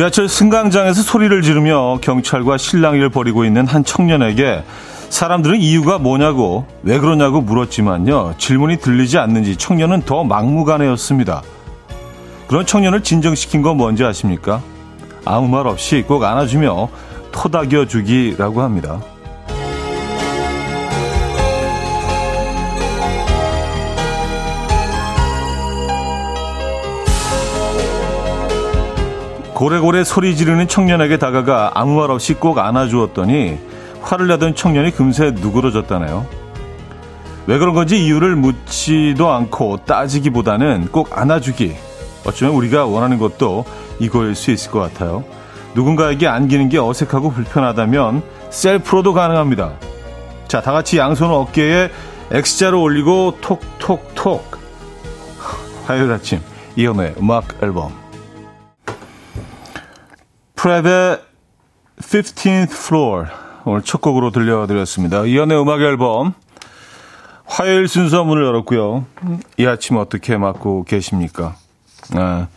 지하철 승강장에서 소리를 지르며 경찰과 실랑이를 벌이고 있는 한 청년에게 사람들은 이유가 뭐냐고 왜 그러냐고 물었지만요. 질문이 들리지 않는지 청년은 더 막무가내였습니다. 그런 청년을 진정시킨 건 뭔지 아십니까? 아무 말 없이 꼭 안아주며 토닥여 주기라고 합니다. 고래고래 소리 지르는 청년에게 다가가 아무 말 없이 꼭 안아주었더니 화를 내던 청년이 금세 누그러졌다네요. 왜 그런 건지 이유를 묻지도 않고 따지기보다는 꼭 안아주기. 어쩌면 우리가 원하는 것도 이거일 수 있을 것 같아요. 누군가에게 안기는 게 어색하고 불편하다면 셀프로도 가능합니다. 자, 다 같이 양손 어깨에 X자로 올리고 톡톡톡. 화요일 아침 이연의 음악 앨범 프랩의 15th Floor 오늘 첫 곡으로 들려드렸습니다. 이연의 음악 앨범 화요일 순서 문을 열었고요. 이 아침 어떻게 맞고 계십니까? 아,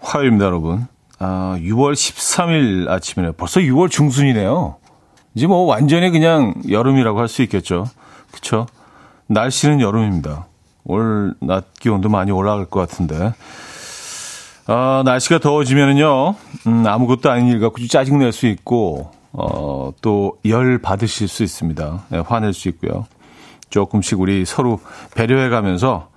화요일입니다, 여러분. 아, 6월 13일 아침이네요. 벌써 6월 중순이네요. 이제 뭐 완전히 그냥 여름이라고 할 수 있겠죠. 그쵸? 날씨는 여름입니다. 올 낮 기온도 많이 올라갈 것 같은데. 어, 날씨가 더워지면은요, 음, 아무것도 아닌 일 갖고 짜증낼 수 있고, 어, 또 열 받으실 수 있습니다. 네, 화낼 수 있고요. 조금씩 우리 서로 배려해 가면서,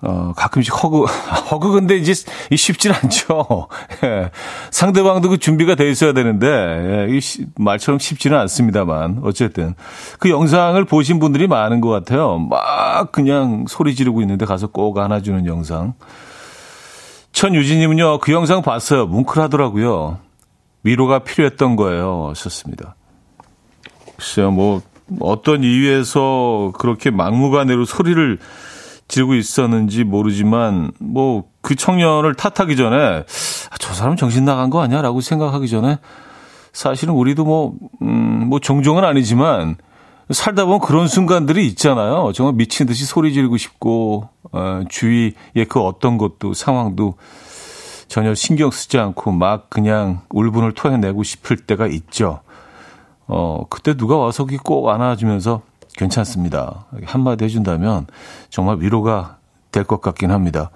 어, 가끔씩 허그, 허그 근데 이제 쉽진 않죠. 예. 상대방도 그 준비가 돼 있어야 되는데, 예, 이 말처럼 쉽지는 않습니다만, 어쨌든. 그 영상을 보신 분들이 많은 것 같아요. 막 그냥 소리 지르고 있는데 가서 꼭 안아주는 영상. 천유진님은요, 그 영상 봤어요. 뭉클하더라고요. 위로가 필요했던 거예요. 하셨습니다. 글쎄요, 뭐, 어떤 이유에서 그렇게 막무가내로 소리를 지르고 있었는지 모르지만, 뭐, 그 청년을 탓하기 전에, 아, 저 사람 정신 나간 거 아니야? 라고 생각하기 전에, 사실은 우리도 뭐, 음, 뭐, 종종은 아니지만, 살다 보면 그런 순간들이 있잖아요. 정말 미친 듯이 소리 지르고 싶고, 어, 주위에 그 어떤 것도, 상황도 전혀 신경 쓰지 않고 막 그냥 울분을 토해내고 싶을 때가 있죠. 어, 그때 누가 와서 꼭 안아주면서 괜찮습니다. 한마디 해준다면 정말 위로가 될 것 같긴 합니다.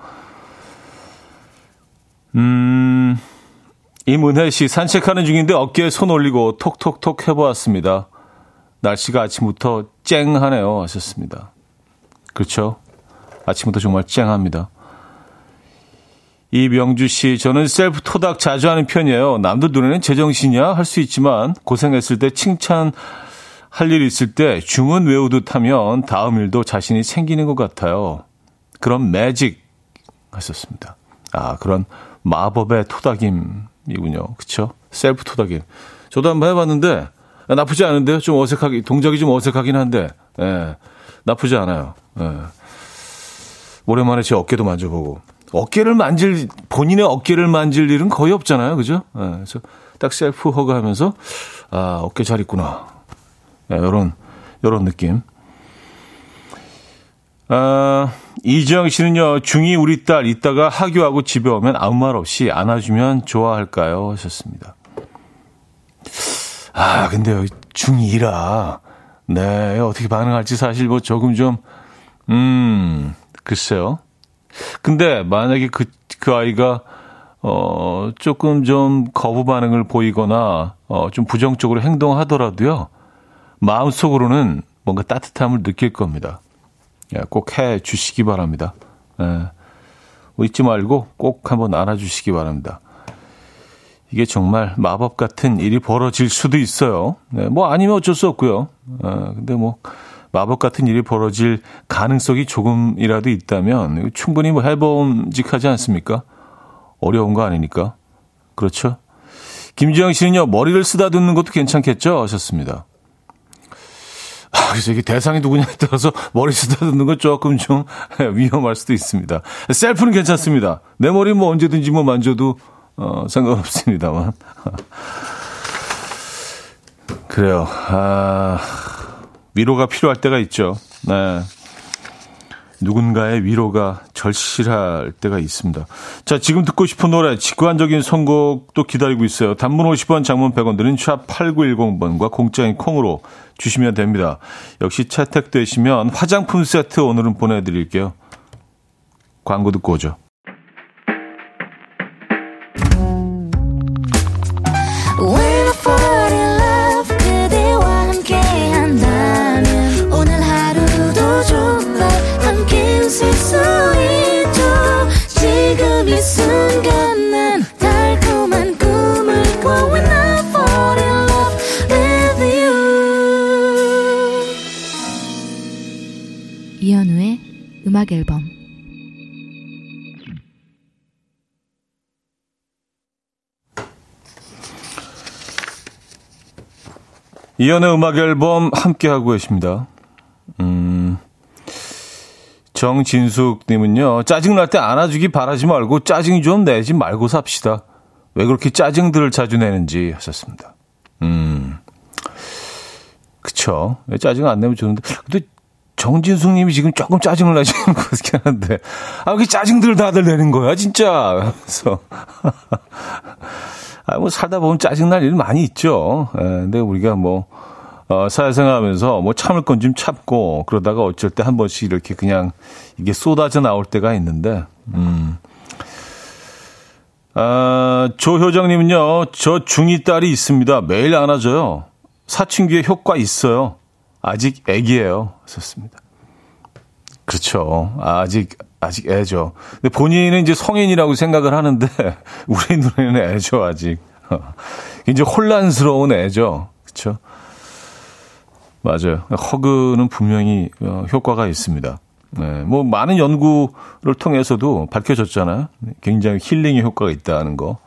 음, 이문혜 씨 산책하는 중인데 어깨에 손 올리고 톡톡톡 해보았습니다. 날씨가 아침부터 쨍하네요. 하셨습니다. 그렇죠? 아침부터 정말 쨍합니다. 이명주 씨, 저는 셀프 토닥 자주 하는 편이에요. 남들 눈에는 제정신이야 할 수 있지만 고생했을 때 칭찬 할일 있을 때 주문 외우듯 하면 다음 일도 자신이 생기는 것 같아요. 그런 매직 하셨습니다. 아, 그런 마법의 토닥임이군요. 그쵸? 셀프 토닥임. 저도 한번 해봤는데 나쁘지 않은데요. 좀 어색하게 동작이 좀 어색하긴 한데 예, 나쁘지 않아요. 예. 오랜만에 제 어깨도 만져보고 어깨를 만질 본인의 어깨를 만질 일은 거의 없잖아요, 그죠? 예, 그래서 딱 self hug하면서 아 어깨 잘 있구나. 예, 이런 이런 느낌. 아, 이지영 씨는요, 중2 우리 딸 이따가 하교하고 집에 오면 아무 말 없이 안아주면 좋아할까요? 하셨습니다. 아, 근데 중2라, 네, 어떻게 반응할지 사실 뭐 조금 좀, 음, 글쎄요. 근데 만약에 그, 그 아이가, 어, 조금 좀 거부 반응을 보이거나, 어, 좀 부정적으로 행동하더라도요, 마음속으로는 뭔가 따뜻함을 느낄 겁니다. 예, 꼭 해 주시기 바랍니다. 예, 뭐 잊지 말고 꼭 한번 안아주시기 바랍니다. 이게 정말 마법 같은 일이 벌어질 수도 있어요. 네, 뭐 아니면 어쩔 수 없고요. 어, 근데 뭐 마법 같은 일이 벌어질 가능성이 조금이라도 있다면 충분히 뭐 해봄직하지 않습니까? 어려운 거 아니니까. 그렇죠? 김지영 씨는요, 머리를 쓰다듬는 것도 괜찮겠죠? 하셨습니다. 아, 그래서 이게 대상이 누구냐에 따라서 머리 쓰다듬는 건 조금 좀 위험할 수도 있습니다. 셀프는 괜찮습니다. 내 머리 뭐 언제든지 뭐 만져도 어, 상관없습니다만. 그래요. 아, 위로가 필요할 때가 있죠. 네. 누군가의 위로가 절실할 때가 있습니다. 자, 지금 듣고 싶은 노래, 직관적인 선곡도 기다리고 있어요. 단문 50원, 장문 100원 드는 샵 8910번과 공짜인 콩으로 주시면 됩니다. 역시 채택되시면 화장품 세트 오늘은 보내드릴게요. 광고 듣고 오죠. 음악 앨범 이연의 음악 앨범 함께 하고 계십니다. 음, 정진숙 님은요, 짜증 날 때 안아주기 바라지 말고 짜증 좀 내지 말고 삽시다. 왜 그렇게 짜증들을 자주 내는지 하셨습니다. 음, 그쵸. 짜증 안 내면 좋은데. 근데 정진숙 님이 지금 조금 짜증을 내시는 것 같긴 한데, 아, 왜 짜증들 다들 내는 거야, 진짜. 그래서. 아, 뭐 살다 보면 짜증날 일 많이 있죠. 예, 근데 우리가 뭐, 어, 사회생활 하면서 뭐 참을 건 좀 참고, 그러다가 어쩔 때 한 번씩 이렇게 그냥 이게 쏟아져 나올 때가 있는데, 음. 아, 조효정님은요, 저 중2 딸이 있습니다. 매일 안아줘요. 사춘기에 효과 있어요. 아직 애기예요. 썼습니다. 그렇죠. 아직 아직 애죠. 근데 본인은 이제 성인이라고 생각을 하는데 우리 눈에는 애죠 아직. 이제 혼란스러운 애죠. 그렇죠. 맞아요. 허그는 분명히 어, 효과가 있습니다. 네, 뭐 많은 연구를 통해서도 밝혀졌잖아요. 굉장히 힐링의 효과가 있다는 거.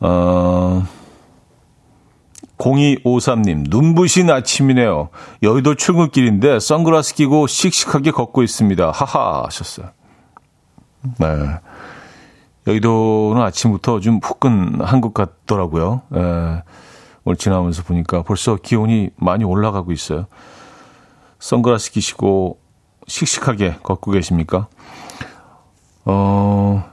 어, 0253님, 눈부신 아침이네요. 여의도 출근길인데 선글라스 끼고 씩씩하게 걷고 있습니다. 하하 하셨어요. 네. 여의도는 아침부터 좀 후끈한 것 같더라고요. 네. 오늘 지나면서 보니까 벌써 기온이 많이 올라가고 있어요. 선글라스 끼시고 씩씩하게 걷고 계십니까? 어,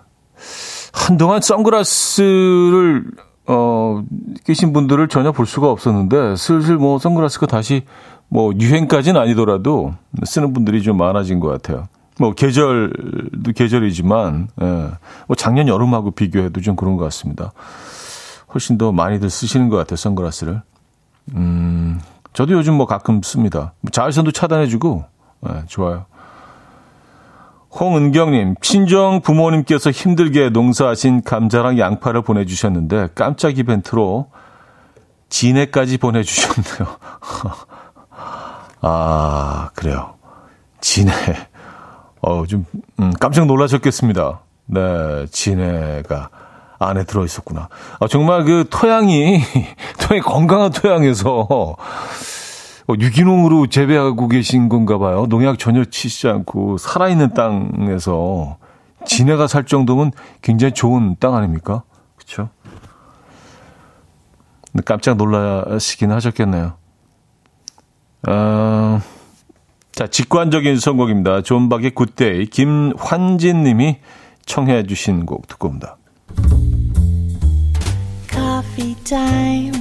한동안 선글라스를 어, 계신 분들을 전혀 볼 수가 없었는데 슬슬 뭐 선글라스가 다시 뭐 유행까지는 아니더라도 쓰는 분들이 좀 많아진 것 같아요. 뭐 계절도 계절이지만 예. 뭐 작년 여름하고 비교해도 좀 그런 것 같습니다. 훨씬 더 많이들 쓰시는 것 같아요 선글라스를. 음, 저도 요즘 뭐 가끔 씁니다. 자외선도 차단해주고 예, 좋아요. 홍은경님, 친정 부모님께서 힘들게 농사하신 감자랑 양파를 보내주셨는데 깜짝 이벤트로 진해까지 보내주셨네요. 아, 그래요. 진해. 어, 좀, 음, 깜짝 놀라셨겠습니다. 네, 진해가 안에 들어 있었구나. 아, 정말 그 토양이, 토양이 건강한 토양에서 뭐 유기농으로 재배하고 계신 건가 봐요. 농약 전혀 치지 않고 살아있는 땅에서 지네가 살 정도면 굉장히 좋은 땅 아닙니까? 그렇죠? 깜짝 놀라시긴 하셨겠네요. 어, 자, 직관적인 선곡입니다. 존박의 Good Day 김환진 님이 청해 주신 곡 듣고 옵니다. Coffee.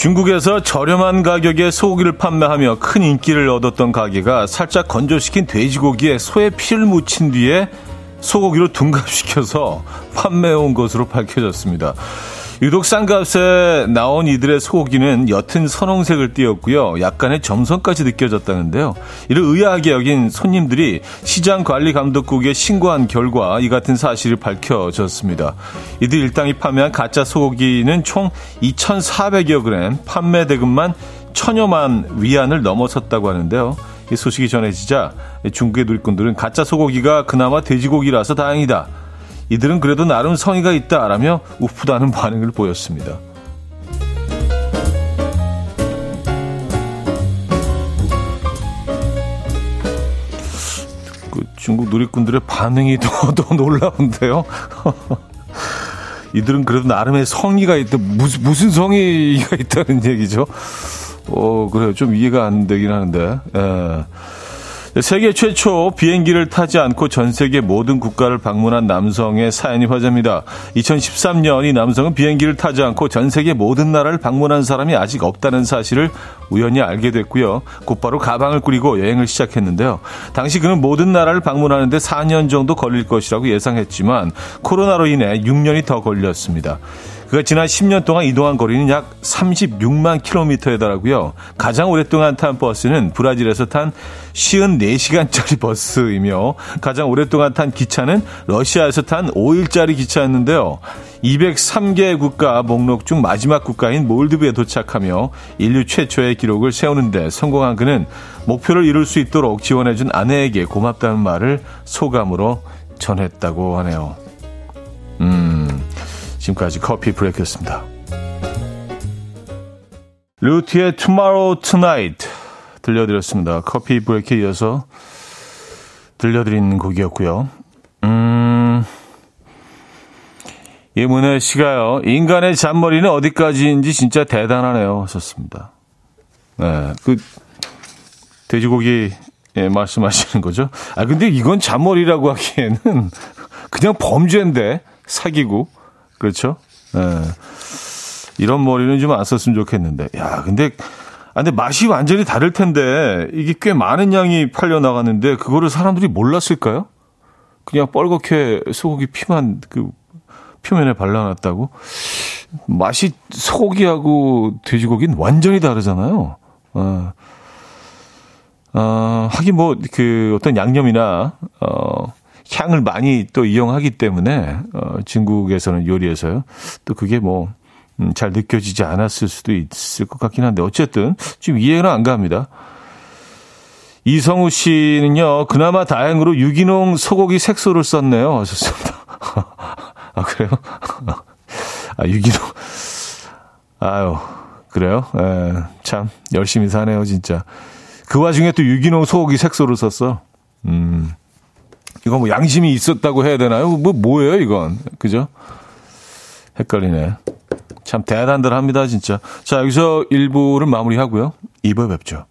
중국에서 저렴한 가격에 소고기를 판매하며 큰 인기를 얻었던 가게가 살짝 건조시킨 돼지고기에 소의 피를 묻힌 뒤에 소고기로 둔갑시켜서 판매해 온 것으로 밝혀졌습니다. 유독 싼 값에 나온 이들의 소고기는 옅은 선홍색을 띠었고요. 약간의 점성까지 느껴졌다는데요. 이를 의아하게 여긴 손님들이 시장 관리 감독국에 신고한 결과 이 같은 사실이 밝혀졌습니다. 이들 일당이 판매한 가짜 소고기는 총 2,400여 그램, 판매 대금만 천여만 위안을 넘어섰다고 하는데요. 이 소식이 전해지자 중국의 누리꾼들은 가짜 소고기가 그나마 돼지고기라서 다행이다. 이들은 그래도 나름 성의가 있다라며 우프다는 반응을 보였습니다. 그 중국 누리꾼들의 반응이 더, 더 놀라운데요. 이들은 그래도 나름의 성의가 있다. 무슨, 무슨 성의가 있다는 얘기죠. 어, 그래요. 좀 이해가 안 되긴 하는데. 예. 세계 최초 비행기를 타지 않고 전 세계 모든 국가를 방문한 남성의 사연이 화제입니다. 2013년 이 남성은 비행기를 타지 않고 전 세계 모든 나라를 방문한 사람이 아직 없다는 사실을 우연히 알게 됐고요. 곧바로 가방을 꾸리고 여행을 시작했는데요. 당시 그는 모든 나라를 방문하는데 4년 정도 걸릴 것이라고 예상했지만 코로나로 인해 6년이 더 걸렸습니다. 그가 지난 10년 동안 이동한 거리는 약 36만 킬로미터에 달하고요. 가장 오랫동안 탄 버스는 브라질에서 탄 54시간짜리 버스이며 가장 오랫동안 탄 기차는 러시아에서 탄 5일짜리 기차였는데요. 203개 국가 목록 중 마지막 국가인 몰드브에 도착하며 인류 최초의 기록을 세우는데 성공한 그는 목표를 이룰 수 있도록 지원해준 아내에게 고맙다는 말을 소감으로 전했다고 하네요. 음. 지금까지 커피 브레이크였습니다. 루티의 Tomorrow Tonight 들려드렸습니다. 커피 브레이크에 이어서 들려드린 곡이었고요. 음, 이문혜 씨가요. 인간의 잔머리는 어디까지인지 진짜 대단하네요. 하셨습니다. 네, 그 돼지고기 예, 말씀하시는 거죠. 아 근데 이건 잔머리라고 하기에는 그냥 범죄인데 사기고 그렇죠? 네. 이런 머리는 좀 안 썼으면 좋겠는데. 야, 근데, 아, 근데 맛이 완전히 다를 텐데, 이게 꽤 많은 양이 팔려 나갔는데, 그거를 사람들이 몰랐을까요? 그냥 뻘겋게 소고기 피만 그 표면에 발라놨다고? 맛이 소고기하고 돼지고기는 완전히 다르잖아요. 어, 어 하긴 뭐, 그 어떤 양념이나, 어, 향을 많이 또 이용하기 때문에 어, 중국에서는 요리에서요. 또 그게 뭐 음, 잘 느껴지지 않았을 수도 있을 것 같긴 한데 어쨌든 좀 이해는 안 갑니다. 이성우 씨는요, 그나마 다행으로 유기농 소고기 색소를 썼네요. 하셨습니다. 아, 그래요? 아, 유기농. 아유, 그래요? 에, 예, 참, 열심히 사네요, 진짜. 그 와중에 또 유기농 소고기 색소를 썼어. 음, 이건 뭐 양심이 있었다고 해야 되나요? 뭐, 뭐예요, 이건? 그죠? 헷갈리네. 참 대단들 합니다, 진짜. 자, 여기서 1부를 마무리하고요. 2부에 뵙죠.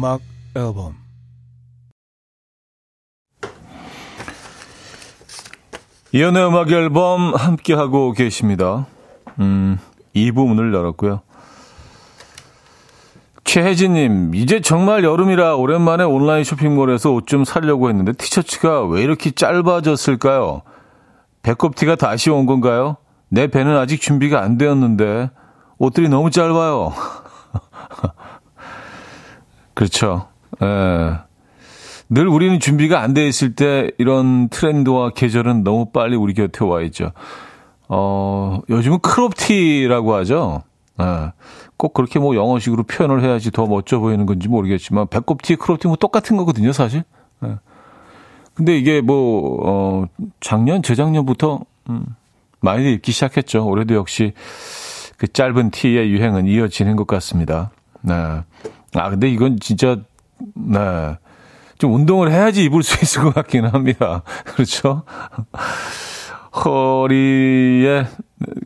음악 앨범 이연의 음악 앨범 함께하고 계십니다. 음, 2부 문을 열었고요. 최혜진님, 이제 정말 여름이라 오랜만에 온라인 쇼핑몰에서 옷 좀 사려고 했는데 티셔츠가 왜 이렇게 짧아졌을까요? 배꼽티가 다시 온 건가요? 내 배는 아직 준비가 안 되었는데 옷들이 너무 짧아요. 그렇죠. 예. 늘 우리는 준비가 안 돼 있을 때 이런 트렌드와 계절은 너무 빨리 우리 곁에 와 있죠. 어, 요즘은 크롭티라고 하죠. 예. 꼭 그렇게 뭐 영어식으로 표현을 해야지 더 멋져 보이는 건지 모르겠지만 배꼽티, 크롭티 뭐 똑같은 거거든요, 사실. 예. 근데 이게 뭐, 어, 작년, 재작년부터, 음, 많이 입기 시작했죠. 올해도 역시 그 짧은 티의 유행은 이어지는 것 같습니다. 네. 아, 근데 이건 진짜, 네. 좀 운동을 해야지 입을 수 있을 것 같기는 합니다. 그렇죠? 허리에,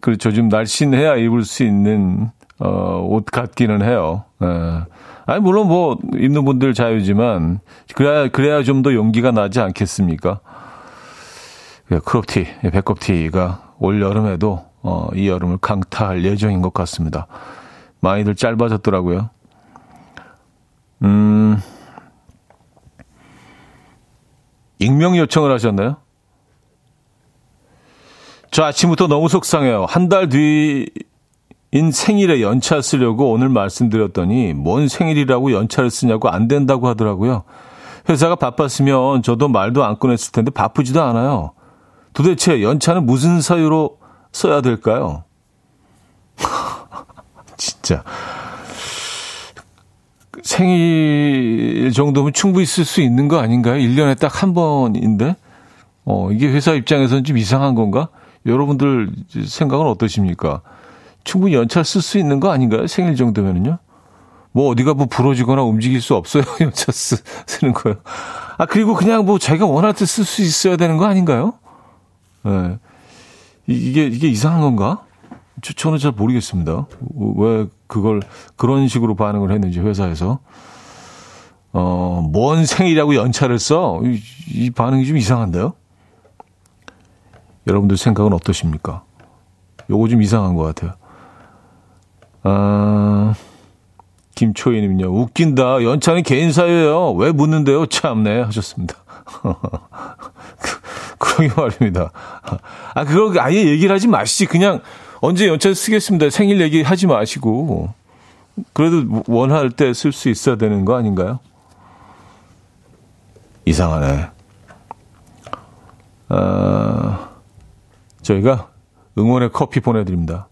그렇죠. 좀 날씬해야 입을 수 있는, 어, 옷 같기는 해요. 네. 아니, 물론 뭐, 입는 분들 자유지만, 그래야, 그래야 좀 더 용기가 나지 않겠습니까? 그 크롭티, 배꼽티가 올 여름에도, 어, 이 여름을 강타할 예정인 것 같습니다. 많이들 짧아졌더라고요. 음, 익명 요청을 하셨나요? 저 아침부터 너무 속상해요. 한 달 뒤인 생일에 연차 쓰려고 오늘 말씀드렸더니 뭔 생일이라고 연차를 쓰냐고 안 된다고 하더라고요. 회사가 바빴으면 저도 말도 안 꺼냈을 텐데 바쁘지도 않아요. 도대체 연차는 무슨 사유로 써야 될까요? 진짜. 생일 정도면 충분히 쓸 수 있는 거 아닌가요? 1년에 딱 한 번인데? 어, 이게 회사 입장에서는 좀 이상한 건가? 여러분들 생각은 어떠십니까? 충분히 연차 쓸수 있는 거 아닌가요? 생일 정도면은요? 뭐 어디가 뭐 부러지거나 움직일 수 없어요. 연차 쓰, 쓰는 거요. 아, 그리고 그냥 뭐 자기가 원할 때 쓸 수 있어야 되는 거 아닌가요? 예. 네. 이게, 이게 이상한 건가? 저, 저는 잘 모르겠습니다. 왜 그걸 그런 식으로 반응을 했는지 회사에서. 어, 뭔 생일이라고 연차를 써? 이, 이 반응이 좀 이상한데요? 여러분들 생각은 어떠십니까? 요거 좀 이상한 것 같아요. 아, 김초희님요. 웃긴다. 연차는 개인 사유예요. 왜 묻는데요? 참네. 하셨습니다. 그러게 말입니다. 아, 그거 아예 얘기를 하지 마시지. 그냥 언제 연차 쓰겠습니다. 생일 얘기 하지 마시고. 그래도 원할 때 쓸 수 있어야 되는 거 아닌가요? 이상하네. 아, 저희가 응원의 커피 보내드립니다.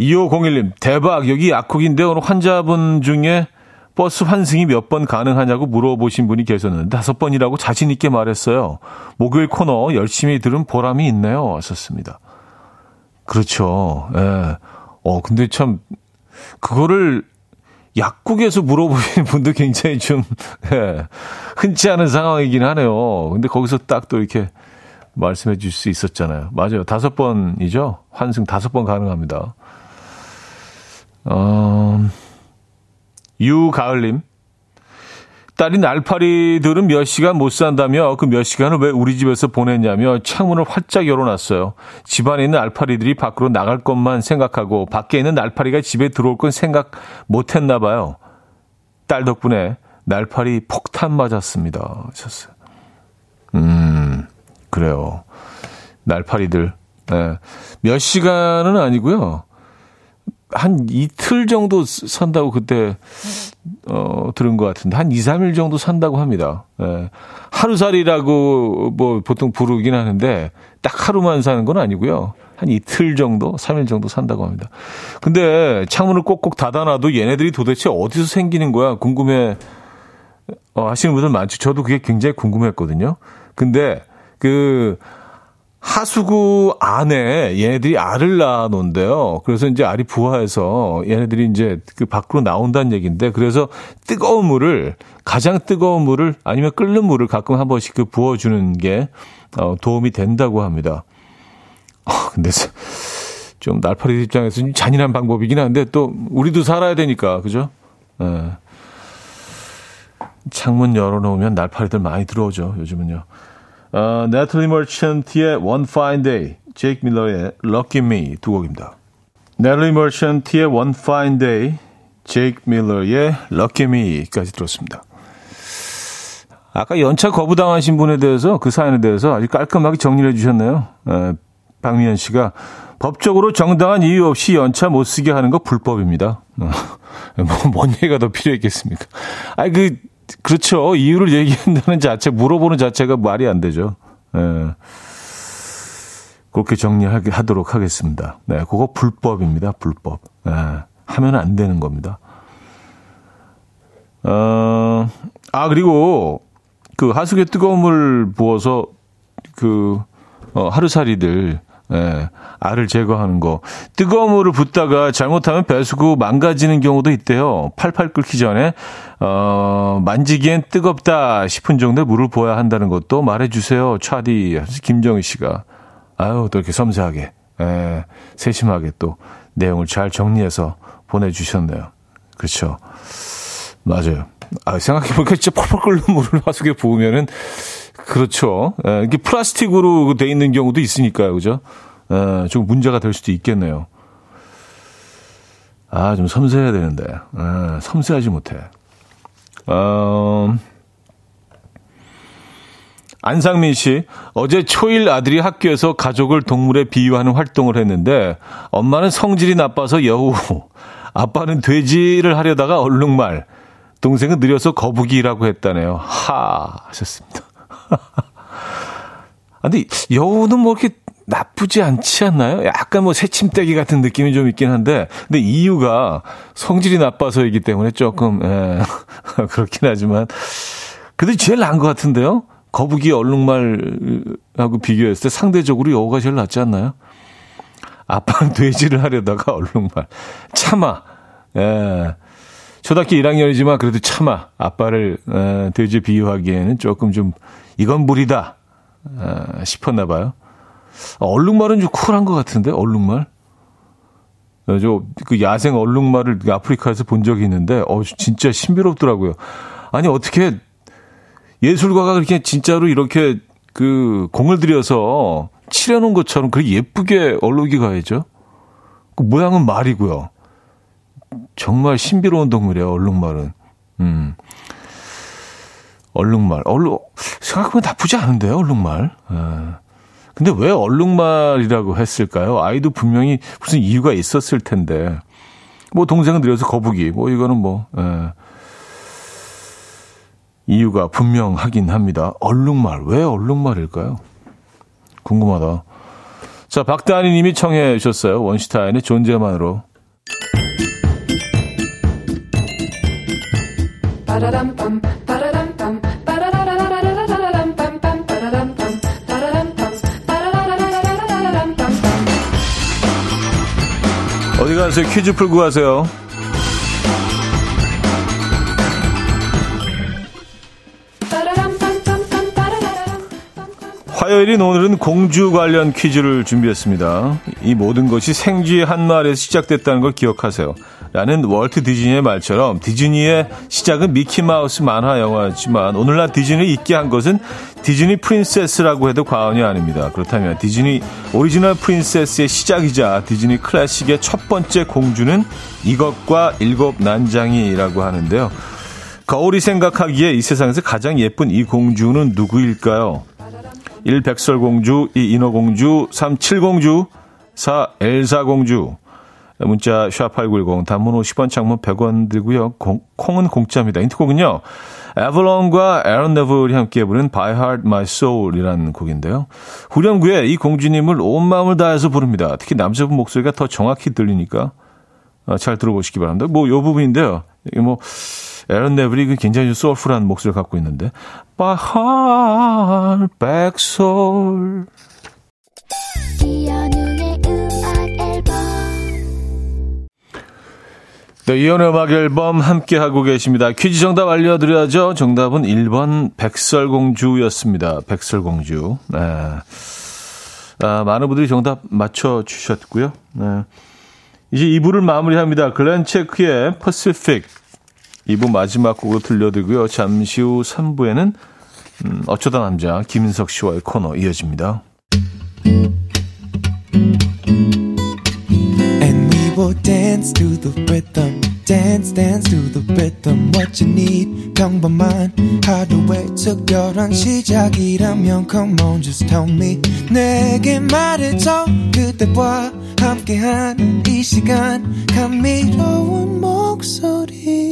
2501님, 대박. 여기 약국인데 오늘 환자분 중에 버스 환승이 몇 번 가능하냐고 물어보신 분이 계셨는데 다섯 번이라고 자신있게 말했어요. 목요일 코너 열심히 들은 보람이 있네요. 하셨습니다. 그렇죠. 예. 어, 근데 참, 그거를 약국에서 물어보시는 분도 굉장히 좀, 예, 흔치 않은 상황이긴 하네요. 근데 거기서 딱 또 이렇게 말씀해 줄 수 있었잖아요. 맞아요. 다섯 번이죠? 환승 다섯 번 가능합니다. 어, 유가을님. 딸이 날파리들은 몇 시간 못 산다며 그 몇 시간을 왜 우리 집에서 보냈냐며 창문을 활짝 열어놨어요. 집안에 있는 알파리들이 밖으로 나갈 것만 생각하고 밖에 있는 날파리가 집에 들어올 건 생각 못 했나 봐요. 딸 덕분에 날파리 폭탄 맞았습니다. 하셨어요. 음, 그래요. 날파리들. 네. 몇 시간은 아니고요. 한 이틀 정도 산다고 그때 어 들은 것 같은데 한 2, 3일 정도 산다고 합니다. 예. 하루살이라고 뭐 보통 부르긴 하는데 딱 하루만 사는 건 아니고요. 한 이틀 정도, 3일 정도 산다고 합니다. 근데 창문을 꼭꼭 닫아놔도 얘네들이 도대체 어디서 생기는 거야 궁금해 어, 하시는 분들 많죠. 저도 그게 굉장히 궁금했거든요. 근데 그 하수구 안에 얘네들이 알을 낳아놓은데요. 그래서 이제 알이 부화해서 얘네들이 이제 그 밖으로 나온다는 얘기인데 그래서 뜨거운 물을 가장 뜨거운 물을 아니면 끓는 물을 가끔 한 번씩 그 부어주는 게 어, 도움이 된다고 합니다. 어, 근데 좀 날파리 입장에서 좀 잔인한 방법이긴 한데 또 우리도 살아야 되니까 그죠? 예. 창문 열어놓으면 날파리들 많이 들어오죠. 요즘은요. 어, 네틀리 머천트의 One Fine Day, 제이크 밀러의 Lucky Me 두 곡입니다. 네틀리 머천트의 One Fine Day, 제이크 밀러의 Lucky Me까지 들었습니다. 아까 연차 거부당하신 분에 대해서 그 사연에 대해서 아주 깔끔하게 정리를 해주셨네요. 에, 박미연 씨가 법적으로 정당한 이유 없이 연차 못 쓰게 하는 거 불법입니다. 어, 뭐, 뭔 얘기가 더 필요했겠습니까? 아니, 그, 그렇죠. 이유를 얘기한다는 자체, 물어보는 자체가 말이 안 되죠. 예. 그렇게 정리하도록 하겠습니다. 네, 그거 불법입니다. 불법. 예. 하면 안 되는 겁니다. 어, 아, 그리고 그 하수구에 뜨거운 물 부어서 그, 어, 하루살이들, 예, 알을 제거하는 거. 뜨거운 물을 붓다가 잘못하면 배수구 망가지는 경우도 있대요. 팔팔 끓기 전에, 어, 만지기엔 뜨겁다 싶은 정도의 물을 부어야 한다는 것도 말해주세요. 차디. 김정희 씨가. 아유, 또 이렇게 섬세하게, 예, 세심하게 또 내용을 잘 정리해서 보내주셨네요. 그렇죠. 맞아요. 아, 생각해보니까 진짜 펄펄 끓는 물을 화수에 부으면은, 그렇죠. 예, 이게 플라스틱으로 돼 있는 경우도 있으니까요. 그죠? 예, 좀 문제가 될 수도 있겠네요. 아, 좀 섬세해야 되는데. 아, 섬세하지 못해. 어, 안상민 씨, 어제 초일 아들이 학교에서 가족을 동물에 비유하는 활동을 했는데, 엄마는 성질이 나빠서 여우, 아빠는 돼지를 하려다가 얼룩말, 동생은 느려서 거북이라고 했다네요. 하, 하셨습니다. 근데 여우는 뭐 이렇게 나쁘지 않지 않나요? 약간 뭐 새침대기 같은 느낌이 좀 있긴 한데, 근데 이유가 성질이 나빠서이기 때문에 조금, 예, 그렇긴 하지만, 그래도 제일 나은 것 같은데요? 거북이 얼룩말하고 비교했을 때 상대적으로 여우가 제일 낫지 않나요? 아빠는 돼지를 하려다가 얼룩말. 참아. 예. 초등학교 1학년이지만 그래도 참아. 아빠를 에, 돼지 비유하기에는 조금 좀 이건 무리다 에, 싶었나 봐요. 얼룩말은 좀 쿨한 것 같은데 얼룩말. 어, 저그 야생 얼룩말을 아프리카에서 본 적이 있는데 어 진짜 신비롭더라고요. 아니 어떻게 예술가가 그렇게 진짜로 이렇게 그 공을 들여서 칠해놓은 것처럼 그렇게 예쁘게 얼룩이 가야죠. 그 모양은 말이고요. 정말 신비로운 동물이에요, 얼룩말은. 음. 얼룩말. 얼룩, 생각해보면 나쁘지 않은데요, 얼룩말. 에. 근데 왜 얼룩말이라고 했을까요? 아이도 분명히 무슨 이유가 있었을 텐데. 뭐, 동생은 들여서 거북이. 뭐, 이거는 뭐, 에. 이유가 분명하긴 합니다. 얼룩말. 왜 얼룩말일까요? 궁금하다. 자, 박다니 님이 청해 주셨어요. 원시타인의 존재만으로. 가세요? 퀴즈 풀고 가세요. 화요일인 오늘은 공주 관련 퀴즈를 준비했습니다. 이 모든 것이 생쥐 한 마리에서 시작됐다는 걸 기억하세요. 라는 월트 디즈니의 말처럼 디즈니의 시작은 미키마우스 만화 영화였지만 오늘날 디즈니를 있게 한 것은 디즈니 princess라고 해도 과언이 아닙니다. 그렇다면 디즈니 original princess의 시작이자 디즈니 클래식의 첫 번째 공주는 이것과 일곱 난장이라고 하는데요. 거울이 생각하기에 이 세상에서 가장 예쁜 이 공주는 누구일까요? 1. 백설공주, 2. 인어공주, 3. 칠공주, 4. 엘사공주. 문자 샵8910 단문 50원 장문 100원 들고요. 공, 콩은 공짜입니다. 인트곡은요. 에블론과 에런 네블이 함께 부른 By Heart My Soul이라는 곡인데요. 후렴구에 이 공주님을 온 마음을 다해서 부릅니다. 특히 남자분 목소리가 더 정확히 들리니까 어, 잘 들어보시기 바랍니다. 뭐 요 부분인데요. 이게 뭐 에런 네블이 그 굉장히 소울풀한 목소리를 갖고 있는데 By Heart Back Soul 네, 이연의 음악 앨범 함께하고 계십니다. 퀴즈 정답 알려드려야죠. 정답은 1번 백설공주였습니다. 백설공주. 네. 아, 많은 분들이 정답 맞춰주셨고요. 네. 이제 2부를 마무리합니다. 글렌 체크의 퍼시픽. 2부 마지막 곡으로 들려드리고요. 잠시 후 3부에는 음, 어쩌다 남자 김인석 씨와의 코너 이어집니다. Dance to the rhythm. dance dance to the rhythm what you need 평범한 하루의 특별한 시작이라면 come on just tell me 내게 말해줘 그대와 함께한 이 시간 감미로운 목소리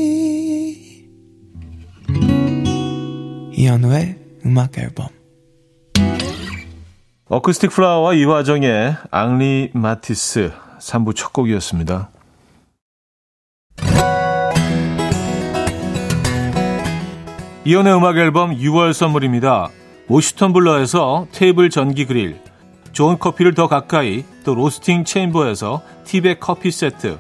이현우의 음악 앨범 어쿠스틱 플라워와 이화정의 앙리 마티스 3부 첫 곡이었습니다. 이현우의 음악 앨범 6월 선물입니다. 모슈턴 블러에서 테이블 전기 그릴, 좋은 커피를 더 가까이, 또 로스팅 체인버에서 티백 커피 세트,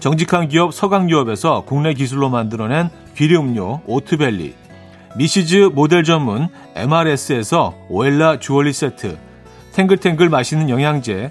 정직한 기업 서강유업에서 국내 기술로 만들어낸 귀리음료 오트벨리, 미시즈 모델 전문 MRS에서 오엘라 주얼리 세트, 탱글탱글 맛있는 영양제,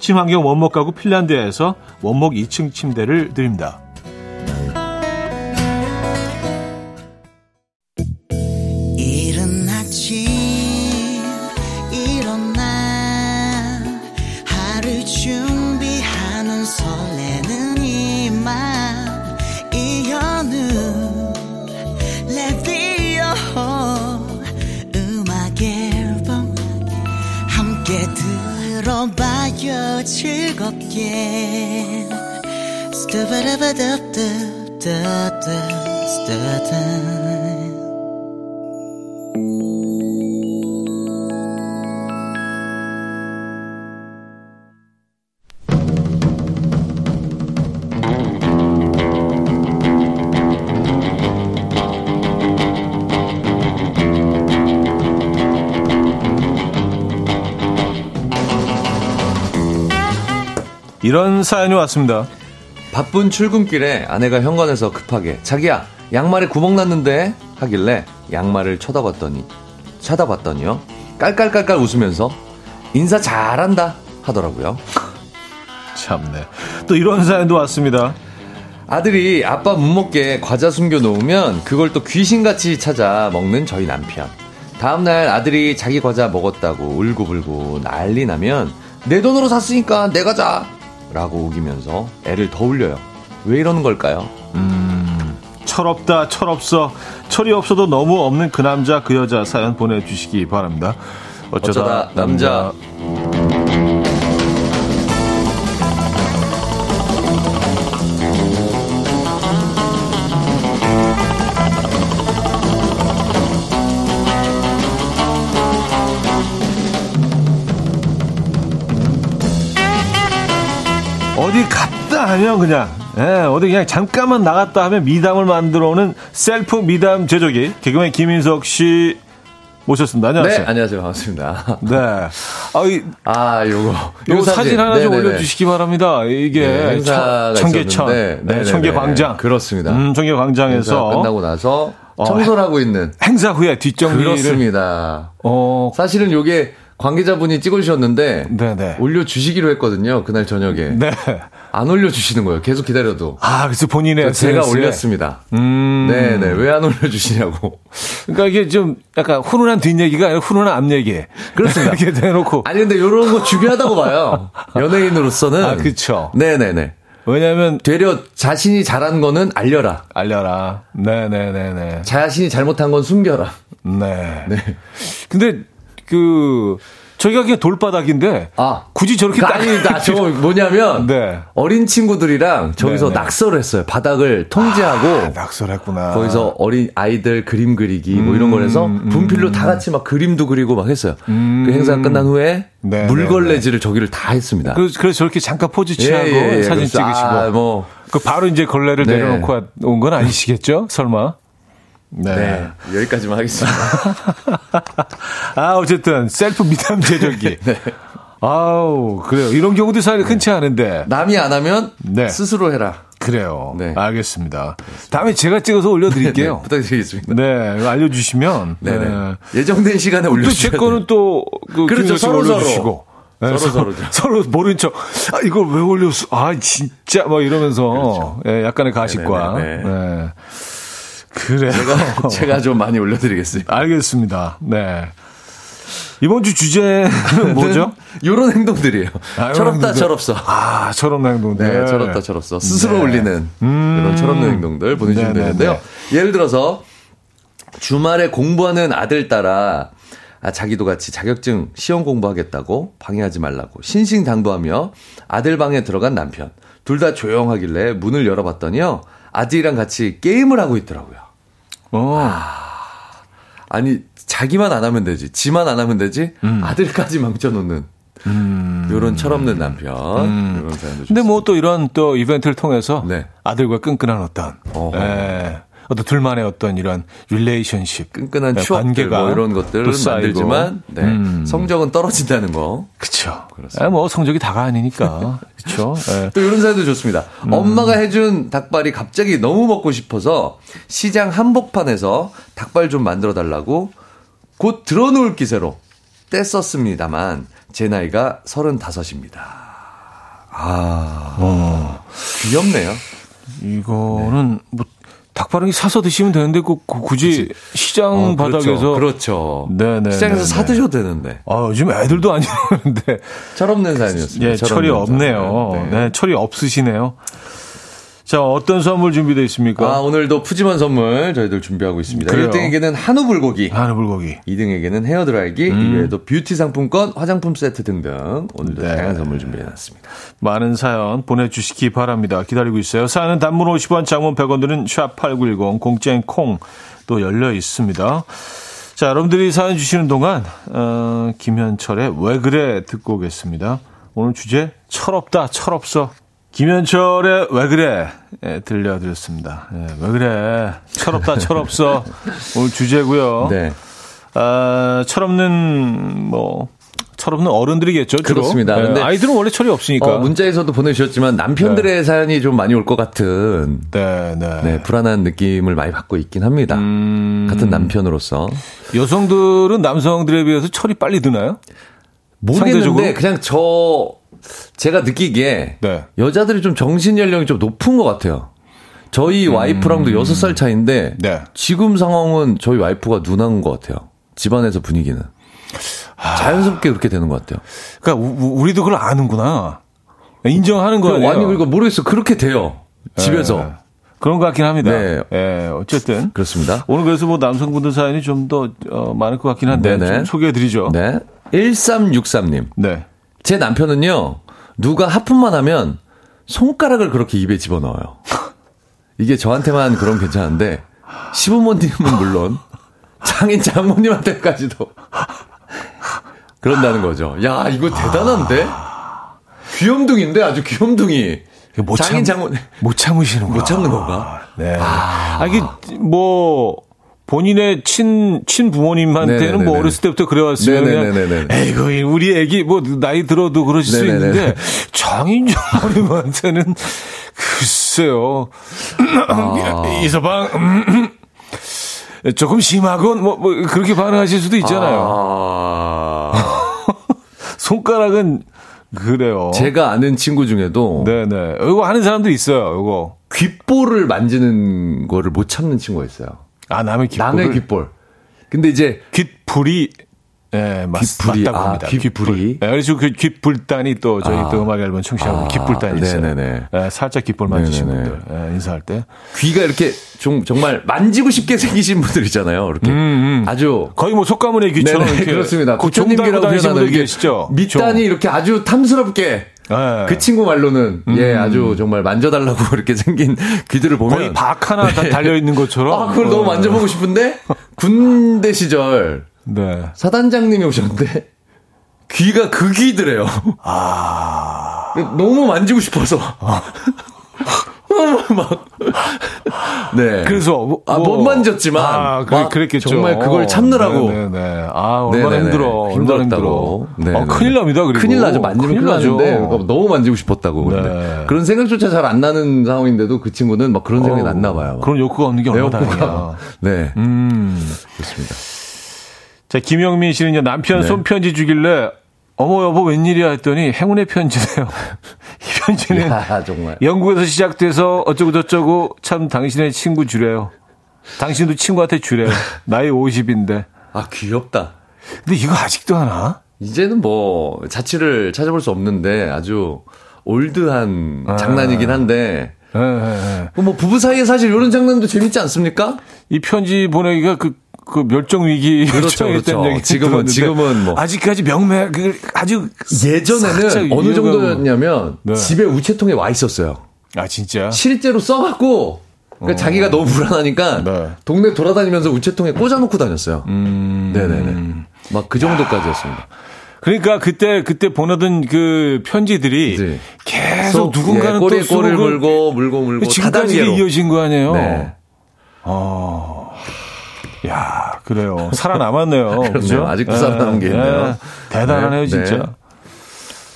친환경 원목 가구 핀란드에서 원목 2층 침대를 드립니다. 즐겁게 이런 사연이 왔습니다. 바쁜 출근길에 아내가 현관에서 급하게 자기야 양말에 구멍 났는데 하길래 양말을 쳐다봤더니 쳐다봤더니요 깔깔깔깔 웃으면서 인사 잘한다 하더라고요. 참네. 또 이런 사연도 왔습니다. 아들이 아빠 못 먹게 과자 숨겨 놓으면 그걸 또 귀신같이 찾아 먹는 저희 남편. 다음날 아들이 자기 과자 먹었다고 울고불고 난리 나면 내 돈으로 샀으니까 내가 자 라고 우기면서 애를 더 울려요. 왜 이러는 걸까요? 음, 철없다, 철없어. 철이 없어도 너무 없는 그 남자, 그 여자 사연 보내주시기 바랍니다. 어쩌다, 어쩌다 남자. 남자. 하면 그냥 예, 어디 그냥 잠깐만 나갔다 하면 미담을 만들어 오는 셀프 미담 제조기 개그맨 김인석 씨 모셨습니다. 안녕하세요. 네, 안녕하세요. 반갑습니다. 네. 아, 이, 아 요거. 요 사진, 사진 하나 네네네. 좀 올려주시기 바랍니다. 이게 네, 청계천. 네, 청계광장. 그렇습니다. 음, 청계광장에서. 끝나고 나서 어, 청소를 하고 있는. 행사 후에 뒷정리를. 그렇습니다. 어. 사실은 요게 관계자분이 찍어주셨는데 네네. 올려주시기로 했거든요. 그날 저녁에. 네. 안 올려주시는 거예요. 계속 기다려도. 아, 그래서 본인의 제가 올렸습니다. 음. 네네. 왜 안 올려주시냐고. 그러니까 이게 좀 약간 훈훈한 뒷얘기가 아니라 훈훈한 앞얘기. 그렇습니다. 이렇게 대놓고. 아니, 근데 이런 거 중요하다고 봐요. 연예인으로서는. 아, 그쵸. 네네네. 왜냐면 되려 자신이 잘한 거는 알려라. 알려라. 네네네네. 자신이 잘못한 건 숨겨라. 네. 네. 근데 그 저희가 그냥 돌바닥인데 아 굳이 저렇게 그, 아니다 저거 뭐냐면 네. 어린 친구들이랑 저기서 네네. 낙서를 했어요 바닥을 통제하고 아, 낙서했구나 거기서 어린 아이들 그림 그리기 뭐 이런 걸 해서 음, 음. 분필로 다 같이 막 그림도 그리고 막 했어요 음. 그 행사가 끝난 후에 네네. 물걸레질을 저기를 다 했습니다 그 래서, 그래서 저렇게 잠깐 포즈 취하고 예, 예, 예. 사진 찍으시고 아, 뭐. 그 바로 이제 걸레를 네. 내려놓고 온 건 아니시겠죠 설마 네. 네. 여기까지만 하겠습니다. 아, 어쨌든, 셀프 미담 제조기. 네. 아우, 그래요. 이런 경우도 사실 흔치 않은데. 남이 안 하면 네. 스스로 해라. 그래요. 네. 알겠습니다. 다음에 제가 찍어서 올려드릴게요. 네, 부탁드리겠습니다. 네, 알려주시면. 네. 네. 예정된 시간에 올려주시면. 제 거는 또, 그, 그렇죠. 서로 올려주시고. 서로. 네, 서로 서로 서로 모른 척 아, 이걸 왜 올렸어? 아 진짜 막 이러면서 그렇죠. 예, 약간의 가식과 네. 그래요. 제가, 제가 좀 많이 올려드리겠습니다. 알겠습니다. 네. 이번 주 주제는 뭐죠? 요런 행동들이에요. 아, 철없다, 철없어. 아, 철없는 행동들. 네, 철없다, 철없어. 스스로 네. 올리는 음. 그런 철없는 행동들 보내주시면 네, 네 되는데요. 네. 예를 들어서 주말에 공부하는 아들 따라 아, 자기도 같이 자격증 시험 공부하겠다고 방해하지 말라고 신신당부하며 아들 방에 들어간 남편. 둘 다 조용하길래 문을 열어봤더니요. 아들이랑 같이 게임을 하고 있더라고요. 어. 아니 자기만 안 하면 되지, 지만 안 하면 되지, 음. 아들까지 망쳐놓는 요런 철없는 남편. 사연도 음. 근데 뭐 또 이런 또 이벤트를 통해서 네. 아들과 끈끈한 어떤 어허. 예, 어떤 둘만의 어떤 이런 릴레이션십, 끈끈한 예, 추억들 뭐 이런 것들을 또 쌓이고. 만들지만 네. 음. 성적은 떨어진다는 거. 그쵸. 그렇습니다. 예, 뭐 성적이 다가 아니니까 그쵸. 예. 또 이런 사연도 좋습니다. 음. 엄마가 해준 닭발이 갑자기 너무 먹고 싶어서 시장 한복판에서 닭발 좀 만들어 달라고 곧 들어놓을 기세로 뗐었습니다만 제 나이가 35입니다. 아, 어. 귀엽네요. 이거는 뭐 닭발은 사서 드시면 되는데 그, 그 굳이 시장 어, 바닥에서 그렇죠. 그렇죠. 네네, 시장에서 네네. 사 드셔도 되는데. 아, 요즘 애들도 안 이러는데 철없는 사연이었습니다. 예, 철이 없네요. 사연. 네. 철이 없으시네요. 자, 어떤 선물 준비되어 있습니까? 아, 오늘도 푸짐한 선물 저희들 준비하고 있습니다. 그래요. 1등에게는 한우 불고기, 한우 불고기. 2등에게는 헤어 드라이기, 이외에도 뷰티 상품권, 화장품 세트 등등 오늘도 네. 다양한 선물 준비해 놨습니다. 많은 사연 보내 주시기 바랍니다. 기다리고 있어요. 사연은 단문 50원, 장문 100원 드는 샵8910, 공짜인 콩또 열려 있습니다. 자, 여러분들이 사연 주시는 동안, 어, 김현철의 왜 그래 듣고 오겠습니다. 오늘 주제, 철없다, 철없어. 김현철의 왜 그래 예, 들려드렸습니다. 예, 왜 그래 철없다 철없어 오늘 주제고요. 네. 아, 철없는 뭐 철없는 어른들이겠죠. 주로. 그렇습니다. 예, 근데 아이들은 원래 철이 없으니까. 어, 문자에서도 보내주셨지만 남편들의 사연이 좀 많이 올 것 같은 네, 네. 네, 불안한 느낌을 많이 받고 있긴 합니다. 음, 같은 남편으로서. 여성들은 남성들에 비해서 철이 빨리 드나요? 모르겠는데 상대적으로? 그냥 저 제가 느끼기에 네. 여자들이 좀 정신 연령이 좀 높은 것 같아요. 저희 와이프랑도 여섯 살 차인데 음. 네. 지금 상황은 저희 와이프가 누나인 것 같아요. 집안에서 분위기는 자연스럽게 그렇게 되는 것 같아요. 그러니까 우- 우- 우리도 그걸 아는구나. 인정하는 거 아니에요? 아니 그러니까 모르겠어 그렇게 돼요. 집에서 예. 그런 것 같긴 합니다. 네. 예, 어쨌든 그렇습니다. 오늘 그래서 뭐 남성분들 사연이 좀더 어, 많을 것 같긴 한데 네네. 좀 소개해 드리죠. 네. 1363님. 네. 제 남편은요, 누가 하품만 하면 손가락을 그렇게 입에 집어넣어요. 이게 저한테만 그런 괜찮은데, 시부모님은 물론, 장인 장모님한테까지도 그런다는 거죠. 야, 이거 대단한데? 귀염둥인데, 아주 귀염둥이. 못 장인 참- 장모, 못 참으시는구나. 못 참는 건가? 네. 아, 이게 뭐 본인의 친, 친 부모님한테는 네네네네. 뭐 어렸을 때부터 그래왔으면 네네네네네. 에이구, 우리 애기 뭐 나이 들어도 그러실 수 네네네. 있는데 장인 장모님한테는 글쎄요. 아. 이서방, 음, 음. 조금 심하건 뭐, 뭐 그렇게 반응하실 수도 있잖아요. 아. 손가락은 그래요. 제가 아는 친구 중에도 네네. 이거 하는 사람도 있어요. 이거. 귓볼을 만지는 거를 못 참는 친구가 있어요. 아 남의 귓불. 남의 귓볼. 근데 이제 귓불이 예, 맞, 귓불이, 맞다고 아, 합니다. 귓불이. 예, 그래서 그 귓불단이 또 저희 아. 또 음악 앨범 청취하고 아, 귓불단이 있어요. 네네네. 예, 살짝 귓불 만지신 네네네. 분들 예, 인사할 때 귀가 이렇게 좀 정말 만지고 싶게 생기신 분들 있잖아요. 이렇게 아주 거의 뭐 속가문의 귀처럼 네네, 이렇게 그렇습니다. 다니시는 표현하는 분들 게 계시죠? 밑단이 이렇게 아주 탐스럽게 종. 예. 그 친구 말로는 예 아주 정말 만져달라고 이렇게 생긴 귀들을 보면 거의 박 하나 다 달려 있는 것처럼. 아 그걸 너무 어. 만져보고 싶은데 군대 시절 네. 사단장님이 오셨는데 귀가 그 귀더래요. 아. 너무 만지고 싶어서. 막. 네. 그래서 뭐, 아, 못 만졌지만 아, 그, 막 그랬겠죠. 정말 그걸 참느라고. 네 네. 아, 얼마나 네네네. 힘들어. 얼마나 힘들어. 힘들었다고. 네, 아, 네. 큰일 납니다. 그리고 큰일 나죠. 만지면 큰일, 나죠. 나는데 너무 만지고 싶었다고. 네. 그런 생각조차 잘 안 나는 상황인데도 그 친구는 막 그런 생각이 어, 났나 봐요. 그런 욕구가 없는 게 얼마나. 다행이야. 네. 음. 좋습니다. 자, 김영민 씨는요, 남편 네. 손편지 주길래, 어머, 여보, 웬일이야 했더니 행운의 편지네요. 이 편지는 야, 정말. 영국에서 시작돼서 어쩌고 저쩌고 참 당신의 친구 주래요. 당신도 친구한테 주래요. 나이 50인데. 아, 귀엽다. 근데 이거 아직도 하나? 이제는 뭐 자취를 찾아볼 수 없는데 아주 올드한 아. 장난이긴 한데 예, 예, 예. 뭐 부부 사이에 사실 이런 장난도 재밌지 않습니까? 이 편지 보내기가 그, 그 멸종 위기 그렇죠, 그렇죠. 지금은- 지금은 뭐. 아직까지 명맥 그 아주 예전에는 어느 정도였냐면 네. 집에 우체통에 와 있었어요. 아 진짜 실제로 써갖고 그러니까 자기가 너무 불안하니까 네. 동네 돌아다니면서 우체통에 꽂아놓고 다녔어요. 음. 네네네. 막 그 정도까지였습니다. 그러니까 그때 그때 보내던 그 편지들이 네. 계속 누군가는 예, 꼬리에 또 꼬리를 물고 물고 물고 지금까지. 이어진 거 아니에요? 네. 어. 야, 그래요. 살아남았네요. 그죠? 아직도 살아남은 게 있네요. 대단하네요, 네, 진짜. 네.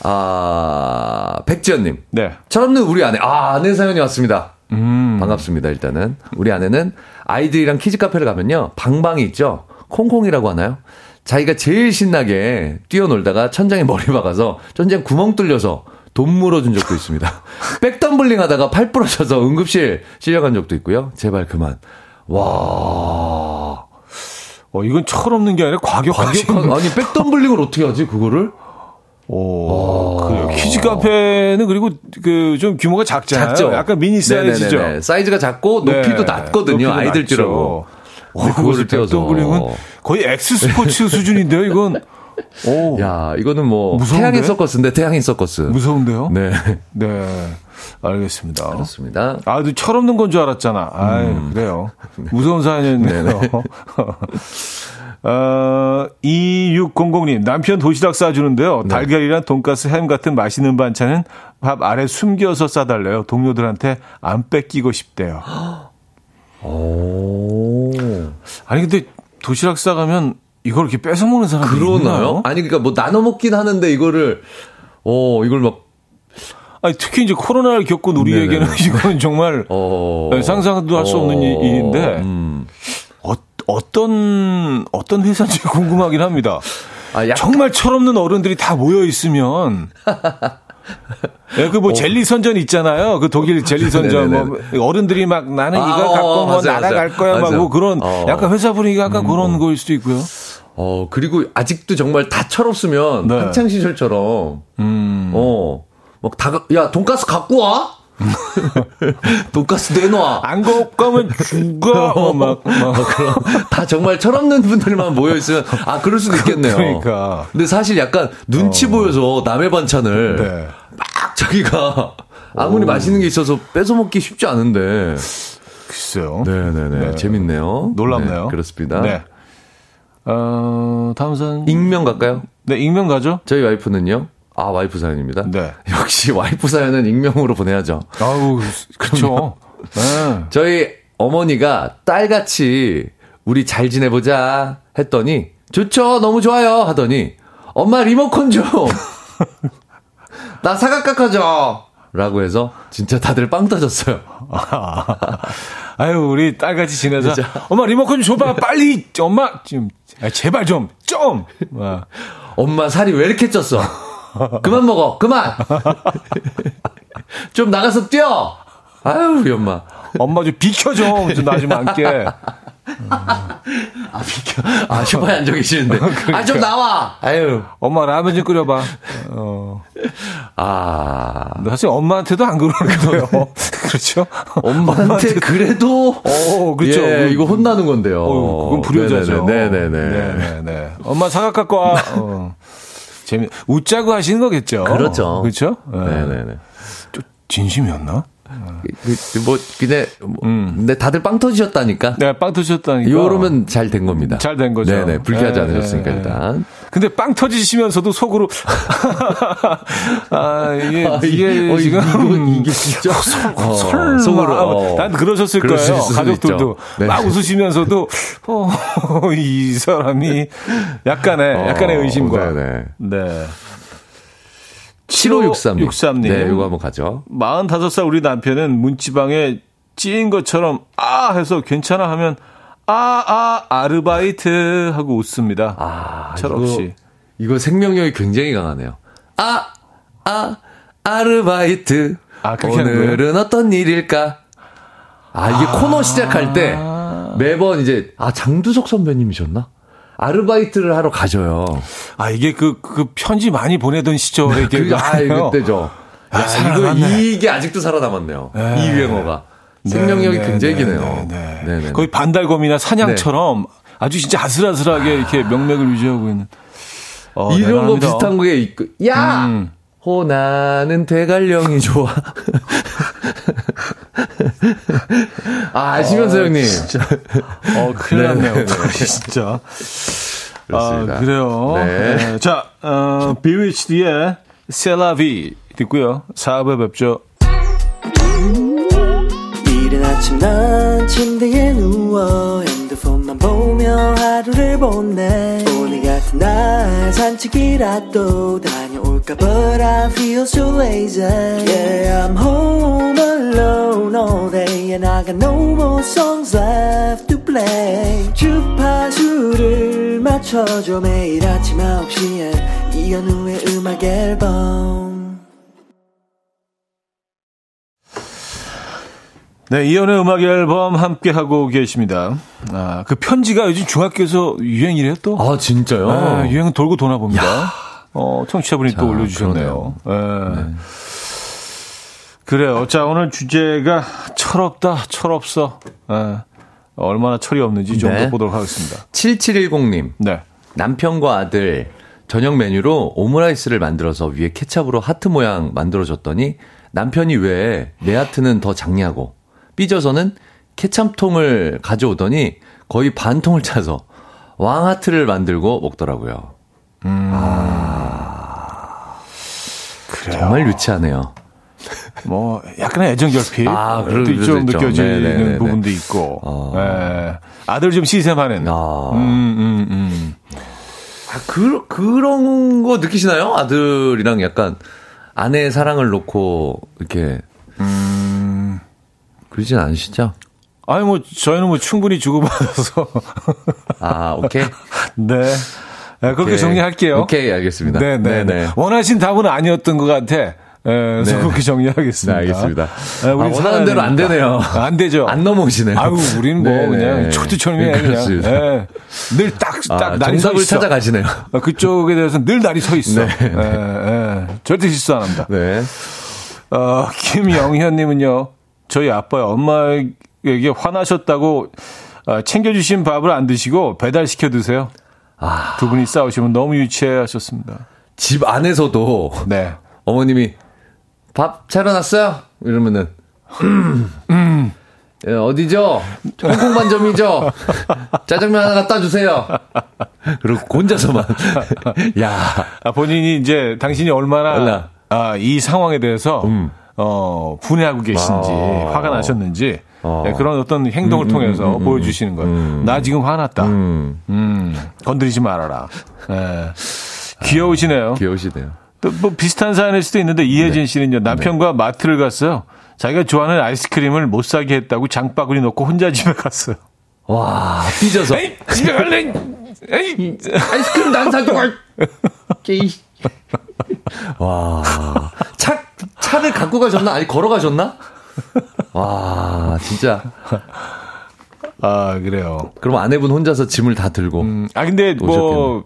아 백지연님. 네. 철없는 우리 아내. 아, 아내 사연이 왔습니다. 음. 반갑습니다, 일단은. 우리 아내는 아이들이랑 키즈 카페를 가면요. 방방이 있죠? 콩콩이라고 하나요? 자기가 제일 신나게 뛰어놀다가 천장에 머리 박아서 천장 구멍 뚫려서 돈 물어준 적도 있습니다. 백덤블링 하다가 팔 부러져서 응급실 실려간 적도 있고요. 제발 그만. 와. 어, 이건 철없는 게 아니라 과격하신 과격한, 아니, 백덤블링을 어떻게 하지, 그거를? 오, 그래요. 키즈 카페는 그리고 그 좀 규모가 작잖아요. 작죠? 약간 미니 사이즈죠. 네네네. 사이즈가 작고 높이도 네. 낮거든요. 높이도 아이들 낮죠. 뛰라고. 와, 그거를. 백덤블링은 거의 X sports 수준인데요, 이건. 오, 야, 이거는 뭐 무서운데? 태양의 서커스인데 태양의 서커스. 무서운데요? 네. 네. 알겠습니다. 그렇습니다. 아, 너 철없는 건 줄 알았잖아. 음. 그래요. 무서운 사연이었네요. 어, 2600님, 남편 도시락 싸주는데요. 네. 달걀이랑 돈가스, 햄 같은 맛있는 반찬은 밥 아래 숨겨서 싸달래요. 동료들한테 안 뺏기고 싶대요. 오. 아니, 근데 도시락 싸가면 이걸 이렇게 뺏어 먹는 사람이 그러나요? 있나요? 아니, 그러니까 뭐 나눠 먹긴 하는데 이거를, 어, 이걸 막, 아니, 특히 이제 코로나를 겪은 우리에게는 네네네. 이거는 정말 어. 네, 상상도 할 수 없는 일인데. 음. 어, 어떤 어떤 회사인지 궁금하긴 합니다. 아, 약, 정말 철없는 어른들이 다 모여 있으면 예, 그뭐 젤리 선전 있잖아요. 그 독일 젤리 선전 뭐 어른들이 막 나는 아, 이걸 어, 갖고 뭐 날아갈. 거야 막 맞아요. 뭐 그런 어. 약간 회사 분위기가 약간 그런 거일 수도 있고요. 어, 그리고 아직도 정말 다 철없으면 네. 학창시절처럼, 음. 어, 막 다, 가- 야, 돈가스 갖고 와? 돈가스 내놔. 안 갖고 가면 죽어. 어, 막, 막. 다 정말 철없는 분들만 모여 있으면 아 그럴 수도 있겠네요. 그러니까. 근데 사실 약간 눈치 보여서 남의 반찬을 네. 막 자기가 아무리 맛있는 게 있어서 뺏어 먹기 쉽지 않은데. 글쎄요. 네네네 네. 재밌네요. 놀랍네요. 네, 그렇습니다. 네. 어, 다음 사연. 익명 갈까요? 네, 익명 가죠? 저희 와이프는요. 아 와이프 사연입니다. 네. 역시 와이프 사연은 익명으로 보내야죠. 아우, 그렇죠. 네. 저희 어머니가 딸같이 우리 잘 지내보자 했더니 좋죠 너무 좋아요 하더니 엄마 리모컨 좀 나 사각 깎아줘 라고 해서 진짜 다들 빵 터졌어요 아유, 우리 딸같이 지내자. 진짜. 엄마 리모컨 좀 줘봐. 빨리. 엄마 좀 아, 제발 좀. 좀. 와. 엄마 살이 왜 이렇게 쪘어 그만 먹어 그만 좀 나가서 뛰어 아유 우리 엄마 엄마 좀 비켜 좀. 나좀 앉게. 아 비켜 아 소파에 앉아 계시는데 그러니까. 아 좀 나와 아유 엄마 라면 좀 끓여봐. 어. 아 사실 엄마한테도 안 그러는 거예요. 그렇죠? 엄마한테 그래도 어, 그렇죠. 예, 그- 이거 혼나는 건데요. 어, 그건 불효자죠. 네네네. 네 네네. 엄마 사각 갖고 와. 어. 재미, 웃자고 하시는 거겠죠. 그렇죠. 그렇죠? 네. 네네네. 또 진심이었나? 그, 뭐, 근데, 뭐, 근데 다들 빵 터지셨다니까. 내가 빵 터졌다니까. 요러면 잘 된 겁니다. 잘 된 거죠. 네네. 불쾌하지 네, 않으셨으니까, 네, 일단. 근데 빵 터지시면서도 속으로 아 이게 아, 이게 어, 지금 이거, 이게 진짜. 어, 설마 속으로. 어. 난 그러셨을 거예요 가족들도. 네. 막 웃으시면서도 어, 이 사람이 약간의 어, 약간의 의심과 네네. 네 7563님. 63님. 네, 이거 한번 가죠. 45살 우리 남편은 문지방에 찌인 것처럼 아 해서 괜찮아 하면 아 아 아르바이트 하고 웃습니다. 아, 철없이. 이거, 이거 생명력이 굉장히 강하네요. 아, 아, 아르바이트. 아, 오늘은 어떤 일일까? 아, 이게 코너 시작할 때 매번 이제, 아, 장두석 선배님이셨나? 아르바이트를 하러 가져요. 아 이게 그그 편지 많이 보내던 시절에 이게 그, 아, 그때죠. 야, 야, 이거. 이게 아직도 살아남았네요. 네. 이 유행어가. 생명력이 네, 굉장히 네, 기네요. 네, 네. 거의 반달곰이나 사냥처럼 아주 진짜 아슬아슬하게 이렇게 명맥을 유지하고 있는. 어, 이런 거 대단합니다. 비슷한 게 있고, 야! 음. 호나는 대관령이 좋아. 아, 아시면서 형님. 진짜. 어, 큰일 네, 났네요. 네, 네. 진짜. 그렇습니다. 아, 그래요. 네. 네. 자, 어, BHD의 셀라비 듣고요. 4부에 뵙죠. 이른 아침 난 침대에 누워 핸드폰만 보며 하루를 보내 오늘 같은 날 산책이라도 다 녀올까 But I feel so lazy Yeah I'm home alone all day And I got no more songs left to play 주파수를 맞춰줘 매일 아침 9시에 이현우의 음악 앨범 네, 이연의 음악 앨범 함께 하고 계십니다. 아, 그 편지가 요즘 중학교에서 유행이래요 또. 아, 진짜요? 아, 유행 돌고 도나 봅니다. 어, 청취자분이 자, 또 올려주셨네요. 예. 그래요. 자, 오늘 주제가 철없다, 철없어. 예. 얼마나 철이 없는지 좀더 네. 보도록 하겠습니다. 7710님. 네. 남편과 아들 저녁 메뉴로 오므라이스를 만들어서 위에 케찹으로 하트 모양 만들어줬더니 남편이 왜 내 하트는 더 작냐고 삐져서는 케찹통을 가져오더니 거의 반 통을 차서 왕 하트를 만들고 먹더라고요. 그래요. 정말 유치하네요. 뭐, 약간의 애정 결핍. 아, 그럴 또 좀. 느껴지는 네네네네. 부분도 있고. 어. 예. 아들 좀 시샘하는. 아, 음, 음, 음. 아, 그, 그런 거 느끼시나요? 아들이랑 약간 아내의 사랑을 놓고 이렇게 음. 그러진 않으시죠? 아니, 뭐, 저희는 뭐 충분히 주고받아서. 아, 오케이. 네. 네, 그렇게 오케이. 정리할게요. 오케이, 알겠습니다. 네, 네, 네. 원하신 답은 아니었던 것 같아. 예, 그래서 네. 그렇게 정리하겠습니다. 네, 알겠습니다. 예, 아, 원하는 대로 안. 되네요. 안 되죠. 안 넘어오시네요. 아유, 우리는 뭐 네네. 그냥 초트처럼해 그냥. 예. 늘 딱, 딱 아, 날이 서 정답을 있어. 찾아가시네요. 어, 그쪽에 대해서 늘 날이 서 있어. 네. 예, 예. 절대 실수 안 합니다. 네. 어, 김영현님은요, 저희 아빠의 엄마에게 화나셨다고 어, 챙겨주신 밥을 안 드시고 배달 시켜 드세요. 아, 두 분이 싸우시면 너무 유치해 하셨습니다. 집 안에서도 네. 어머님이 밥 차려놨어요? 이러면은, 음, 예, 어디죠? 홍콩 반점이죠? 짜장면 하나 갖다 주세요. 그리고 혼자서만. 야, 아, 본인이 이제 당신이 얼마나 얼라. 아, 이 상황에 대해서 음. 어, 분해하고 계신지 아. 화가 나셨는지 어. 네, 그런 어떤 행동을 통해서 보여주시는 거예요. 나 지금 화났다. 음. 음, 건드리지 말아라. 예. 귀여우시네요. 귀여우시네요. 또 뭐 비슷한 사연일 수도 있는데 이혜진 네. 씨는요 남편과 마트를 갔어요. 자기가 좋아하는 아이스크림을 못 사게 했다고 장바구니 넣고 혼자 집에 갔어요. 와, 삐져서. 에이, 집에 갈래. 에이, 아이스크림 난. 게이. 와. 차, 차를 갖고 가셨나? 아니, 걸어가셨나? 와, 진짜. 아 그래요. 그럼 아내분 혼자서 짐을 다 들고. 음, 아 근데 뭐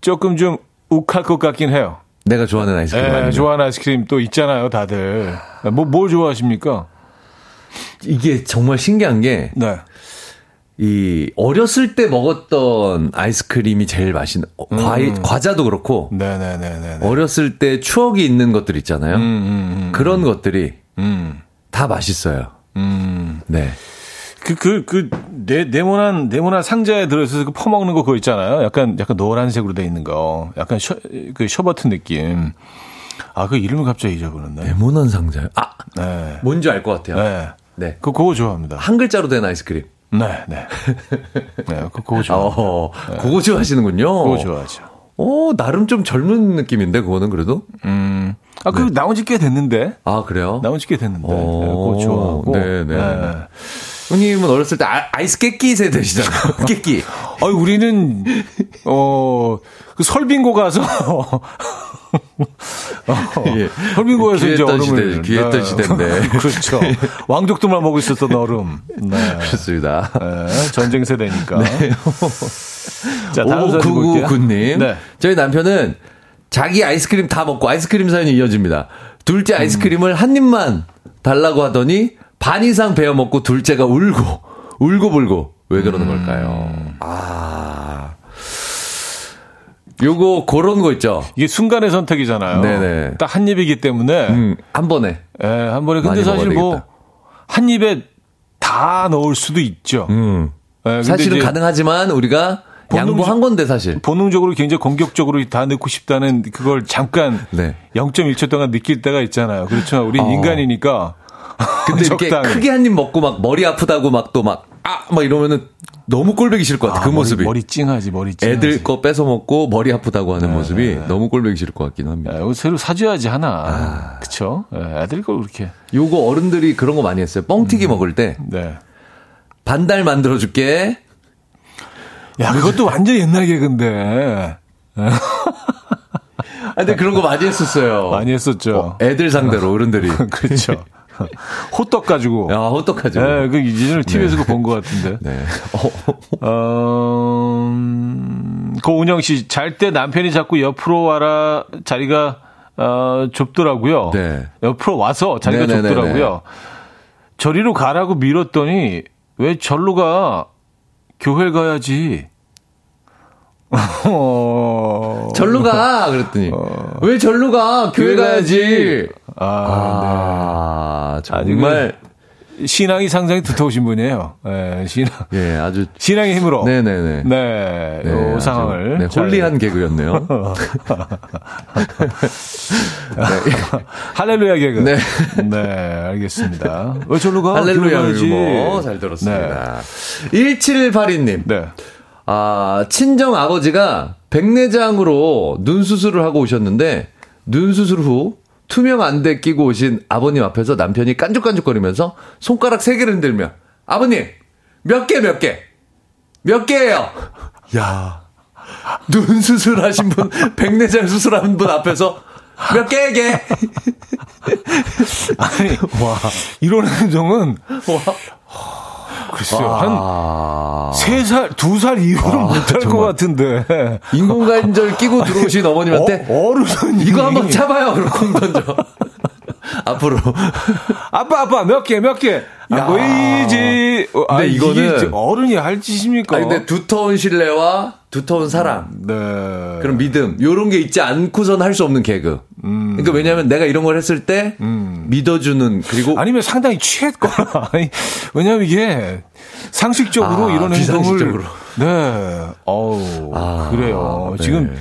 조금 좀 욱할 것 같긴 해요. 내가 좋아하는 아이스크림. 예, 아니면. 좋아하는 아이스크림 또 있잖아요, 다들. 뭐, 뭘 좋아하십니까? 이게 정말 신기한 게, 네. 이, 어렸을 때 먹었던 아이스크림이 제일 맛있는, 어, 과일, 과자도 그렇고, 네네네네. 어렸을 때 추억이 있는 것들 있잖아요. 음, 음, 그런 것들이 음, 다 맛있어요. 음. 네. 그, 그, 그, 네, 네모난, 네모난 상자에 들어있어서 그 퍼먹는 거 그거 있잖아요. 약간, 약간 노란색으로 돼 있는 거. 약간 셔, 그 셔버튼 느낌. 아, 그 이름을 갑자기 잊어버렸네. 레모난 상자요? 아, 네. 뭔지 알 것 같아요. 네. 네. 그, 그거 좋아합니다. 한 글자로 된 아이스크림. 네, 네. 네, 그, 그거 좋아. 어, 그거 좋아하시는군요. 그거 좋아하죠. 어, 나름 좀 젊은 느낌인데, 그거는 그래도? 음. 아, 그, 나온 지 꽤 됐는데. 아, 그래요? 나온 지 꽤 됐는데. 네, 어, 그거 좋아하고. 네, 네. 형님은 어렸을 때 아, 이스 깨끼 세대시잖아요. 깨끼. 아니, 우리는, 어, 그 설빙고 가서, 어, 예. 설빙고에서 이제 얼음을. 시대, 귀했던 네. 시대인데. 그렇죠. 왕족들만 먹고 있었던 얼음. 네. 그렇습니다. 네, 전쟁 세대니까. 자, 다음 사진 볼게요. 5999님. 네. 저희 남편은 자기 아이스크림 다 먹고 아이스크림 사연이 이어집니다. 둘째 아이스크림을 한 입만 달라고 하더니 반 이상 베어 먹고 둘째가 울고, 울고 불고. 왜 그러는 걸까요? 아. 요거, 그런 거 있죠. 이게 순간의 선택이잖아요. 네네. 딱 한 입이기 때문에, 음, 한 번에. 예, 한 번에. 근데 사실 뭐. 한 입에 다 넣을 수도 있죠. 음. 예, 근데 사실은 가능하지만 우리가 본능적- 양보한 건데 사실. 본능적으로 굉장히 공격적으로 다 넣고 싶다는 그걸 잠깐 네. 0.1초 동안 느낄 때가 있잖아요. 그렇죠. 우리 어. 인간이니까. 근데 이렇게. 크게 한 입 먹고 막 머리 아프다고 막 또막 아 막 이러면은 너무 꼴보기 싫을 것 같아. 아, 그 머리- 모습이. 머리 찡하지, 머리 찡하지. 애들 거 뺏어 먹고 머리 아프다고 하는 네, 모습이 너무 꼴보기 싫을 것 같긴 합니다. 야, 이거 새로 사줘야지 하나. 아. 그쵸? 예, 애들 걸 그렇게. 요거 어른들이 그런 거 많이 했어요. 뻥튀기 먹을 때 네. 반달 만들어 줄게. 야, 그것도 완전 옛날 개근데. 아, 근데 그런 거 많이 했었어요. 많이 했었죠. 어, 애들 상대로 어른들이. 그렇죠. 호떡 가지고. 야, 어떡하죠? 예, 그 이전에 TV에서 본것 같은데. 네. 어, 어, 음, 고은영 씨, 잘 때 남편이 자꾸 옆으로 와라 자리가 어, 좁더라고요. 네. 옆으로 와서 자리가 네네네네. 좁더라고요. 저리로 가라고 밀었더니 왜 절로 가? 교회 가야지. 어, 절로 가! 그랬더니. 왜 절로 가? 교회 가야지. 아, 아, 네. 정말. 신앙이 상당히 두터우신 분이에요. 예, 신앙. 예, 아주. 신앙의 힘으로. 네 네 네. 네, 네, 요 아주, 상황을. 네, 잘- 홀리한 개그였네요. 할렐루야 개그. 네. 네, 알겠습니다. 왜 절로 가? 할렐루야. 유머 잘 들었습니다. 1782님. 네. 아, 친정 아버지가 백내장으로 눈 수술을 하고 오셨는데 눈 수술 후 투명 안대 끼고 오신 아버님 앞에서 남편이 깐죽깐죽거리면서 손가락 세 개를 흔들며 아버님 몇 개 몇 개? 몇 개예요? 야. 눈 수술하신 분 백내장 수술한 분 앞에서 몇 개, 개? 아니, 와. 이런 행동은, 글쎄요, 한, 아. 세 살, 두 살 이후로 못할 것 같은데. 인공관절 끼고 들어오신 어머님한테 어, 어른은 이거 한번 잡아요. 공 던져. 앞으로. 아빠, 아빠, 몇 개, 몇 개. 안 보이지. 어, 아, 근데 이거는- 어른이 할 짓입니까? 아 근데 두터운 신뢰와 두터운 사랑, 네. 그런 믿음, 요런 게 있지 않고선 할 수 없는 개그. 그러니까 왜냐면 내가 이런 걸 했을 때 믿어주는 그리고 아니면 상당히 취했거나. 아니, 왜냐면 이게 상식적으로 아, 이런 행동을. 비상식적으로. 네. 어우, 아, 그래요. 네. 지금.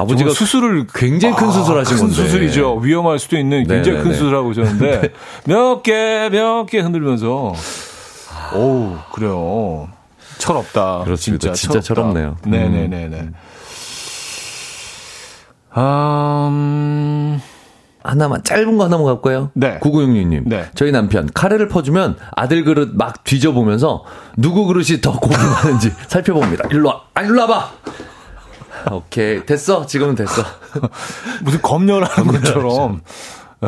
아버지가 수술을 굉장히 큰 수술하신 큰 건데. 수술이죠. 위험할 수도 있는 굉장히 네, 큰 네, 수술하고 오셨는데 몇 개, 몇 개 흔들면서 오 그래요. 철없다. 그렇습니다. 진짜, 진짜 철없다. 철없네요. 네네네네. 아, 음, 하나만 짧은 거 하나만 갖고요. 네. 9966님. 네. 저희 남편 카레를 퍼주면 아들 그릇 막 뒤져보면서 누구 그릇이 더 고기 많은지 살펴봅니다. 일로 와. 아, 일로 와봐. 오케이. 됐어. 지금은 됐어. 무슨 검열하는 것처럼. 예.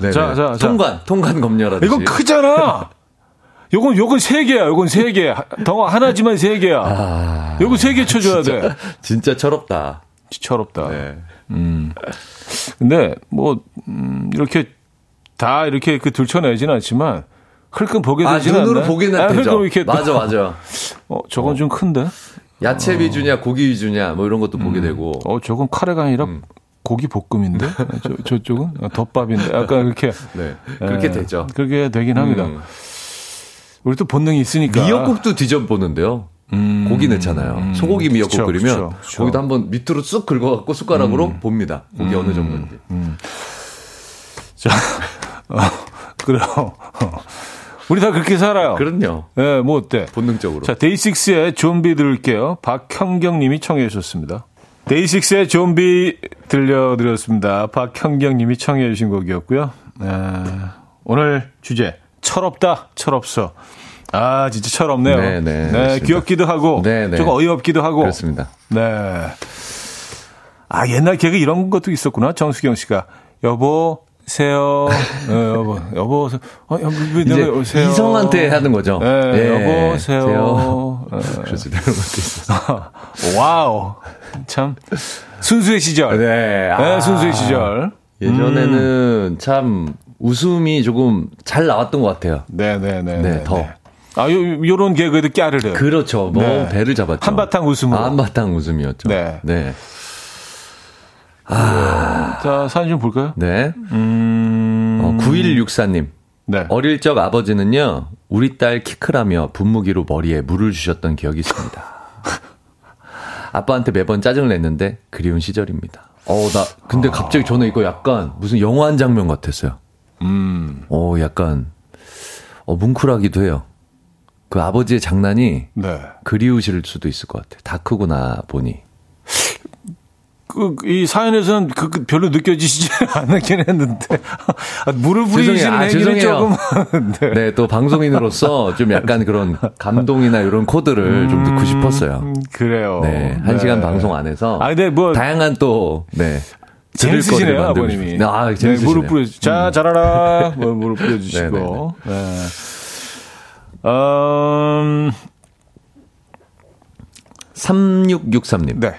네네. 자, 자, 자. 통관, 통관 검열하듯이. 이건 크잖아. 요건 요건 세 개야. 요건 세 개. 덩어 하나지만 세 개야. 아, 요거 세 개 쳐줘야 돼. 진짜 철없다. 철없다. 네. 근데 뭐 음, 이렇게 다 이렇게 그 들춰내지는 않지만 흘끔 보게 아, 되지는 눈으로 않나요? 보기는 아, 되죠. 흘끔 이렇게 맞아, 맞아. 어, 저건 좀 큰데. 야채 위주냐, 고기 위주냐, 뭐 이런 것도 보게 되고. 어, 저건 카레가 아니라 음. 고기 볶음인데. 저 저쪽은 어, 덮밥인데. 약간 이렇게 네. 그렇게 예, 되죠. 그렇게 되긴 합니다. 음. 우리 또 본능이 있으니까. 미역국도 뒤져보는데요. 고기 넣잖아요. 소고기 미역국 그쵸, 끓이면 그쵸, 그쵸. 거기다 한번 밑으로 쑥 긁어갖고 숟가락으로 봅니다. 고기 어느 정도인지. 자, 어, 그래요. 어. 우리 다 그렇게 살아요. 그럼요. 예, 뭐 어때? 본능적으로. 자, 데이식스의 좀비 들을게요. 박형경 님이 청해 주셨습니다. 데이식스의 좀비 들려드렸습니다. 박형경 님이 청해 주신 곡이었고요. 에, 오늘 주제 철없다, 철없어. 아, 진짜 철없네요. 네, 네, 그렇습니다. 귀엽기도 하고 네, 네. 조금 어이없기도 하고. 그렇습니다. 네. 아, 옛날 개그 이런 것도 있었구나. 정수경 씨가. 여보 세요. 어, 여보, 여보, 어, 여보, 왜 이제 여보세요? 이성한테 하는 거죠. 네, 예, 여보세요. 세요. 어, 그렇습니다. 이런 것도 있어요. 와우. 참. 순수의 시절. 네. 네, 아. 순수의 시절. 예전에는 참 웃음이 조금 잘 나왔던 것 같아요. 네 네 네. 네, 더. 아, 요, 요런 개그에도 깨르르. 그렇죠. 뭐 네. 배를 잡았죠. 한바탕 웃음으로. 아, 한바탕 웃음이었죠. 네. 네. 자, 사진 좀 볼까요? 네. 음. 어, 9164님. 네. 어릴 적 아버지는요, 우리 딸 키 크라며 분무기로 머리에 물을 주셨던 기억이 있습니다. 아빠한테 매번 짜증을 냈는데 그리운 시절입니다. 어, 나, 근데 갑자기 저는 이거 약간 무슨 영화 한 장면 같았어요. 음. 어, 약간, 어, 뭉클하기도 해요. 그 아버지의 장난이 네. 그리우실 수도 있을 것 같아요. 다 크고 나 보니. 그, 이 사연에서는 그, 그 별로 느껴지지 않긴 했는데. 아, 물을 부리시는 죄송해요. 아, 행위는 죄송해요. 조금. 네. 네, 또 방송인으로서 좀 약간 그런 감동이나 이런 코드를 좀 듣고 싶었어요. 음, 그래요. 네, 한 시간 방송 안에서. 아, 근데 뭐. 다양한 또, 네. 재밌으시네요, 아버님이. 싶- 네, 아, 네, 재밌으시네요. 무릎 뿌려, 자, 잘하라. 뭐, 무릎 뿌려주시고. 네. 음, 3663님. 네.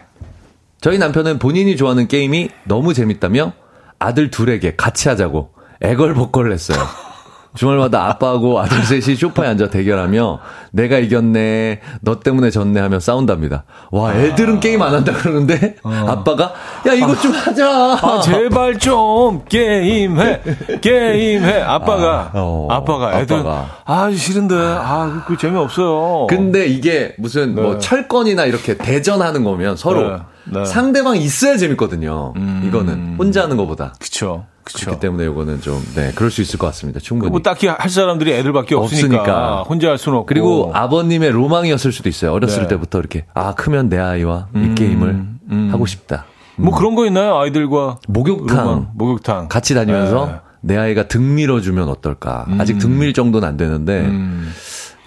저희 남편은 본인이 좋아하는 게임이 너무 재밌다며 아들 둘에게 같이 하자고 애걸복걸을 했어요. 주말마다 아빠하고 아들 셋이 소파에 앉아 대결하며 내가 이겼네, 너 때문에 졌네 하며 싸운답니다. 와, 애들은 게임 안 한다 그러는데 아빠가 야 이거 좀 하자. 아, 제발 좀 게임해, 게임해. 아빠가, 아, 어, 아, 빠가 애들, 아빠가. 아, 싫은데, 아, 그, 그 재미없어요. 근데 이게 무슨 뭐 네. 철권이나 이렇게 대전하는 거면 서로 네, 네. 상대방이 있어야 재밌거든요. 이거는 혼자 하는 것보다. 그쵸, 그쵸. 그렇기 때문에 이거는 좀, 네, 그럴 수 있을 것 같습니다. 충분히. 뭐 딱히 할 사람들이 애들밖에 없으니까, 없으니까. 혼자 할 수는 없고. 그리고 아버님의 로망이었을 수도 있어요. 어렸을 네. 때부터 이렇게, 아, 크면 내 아이와 이 게임을 하고 싶다. 뭐 그런 거 있나요? 아이들과 목욕탕. 로망, 목욕탕 같이 다니면서 네. 내 아이가 등 밀어주면 어떨까. 아직 등 밀 정도는 안 되는데, 음.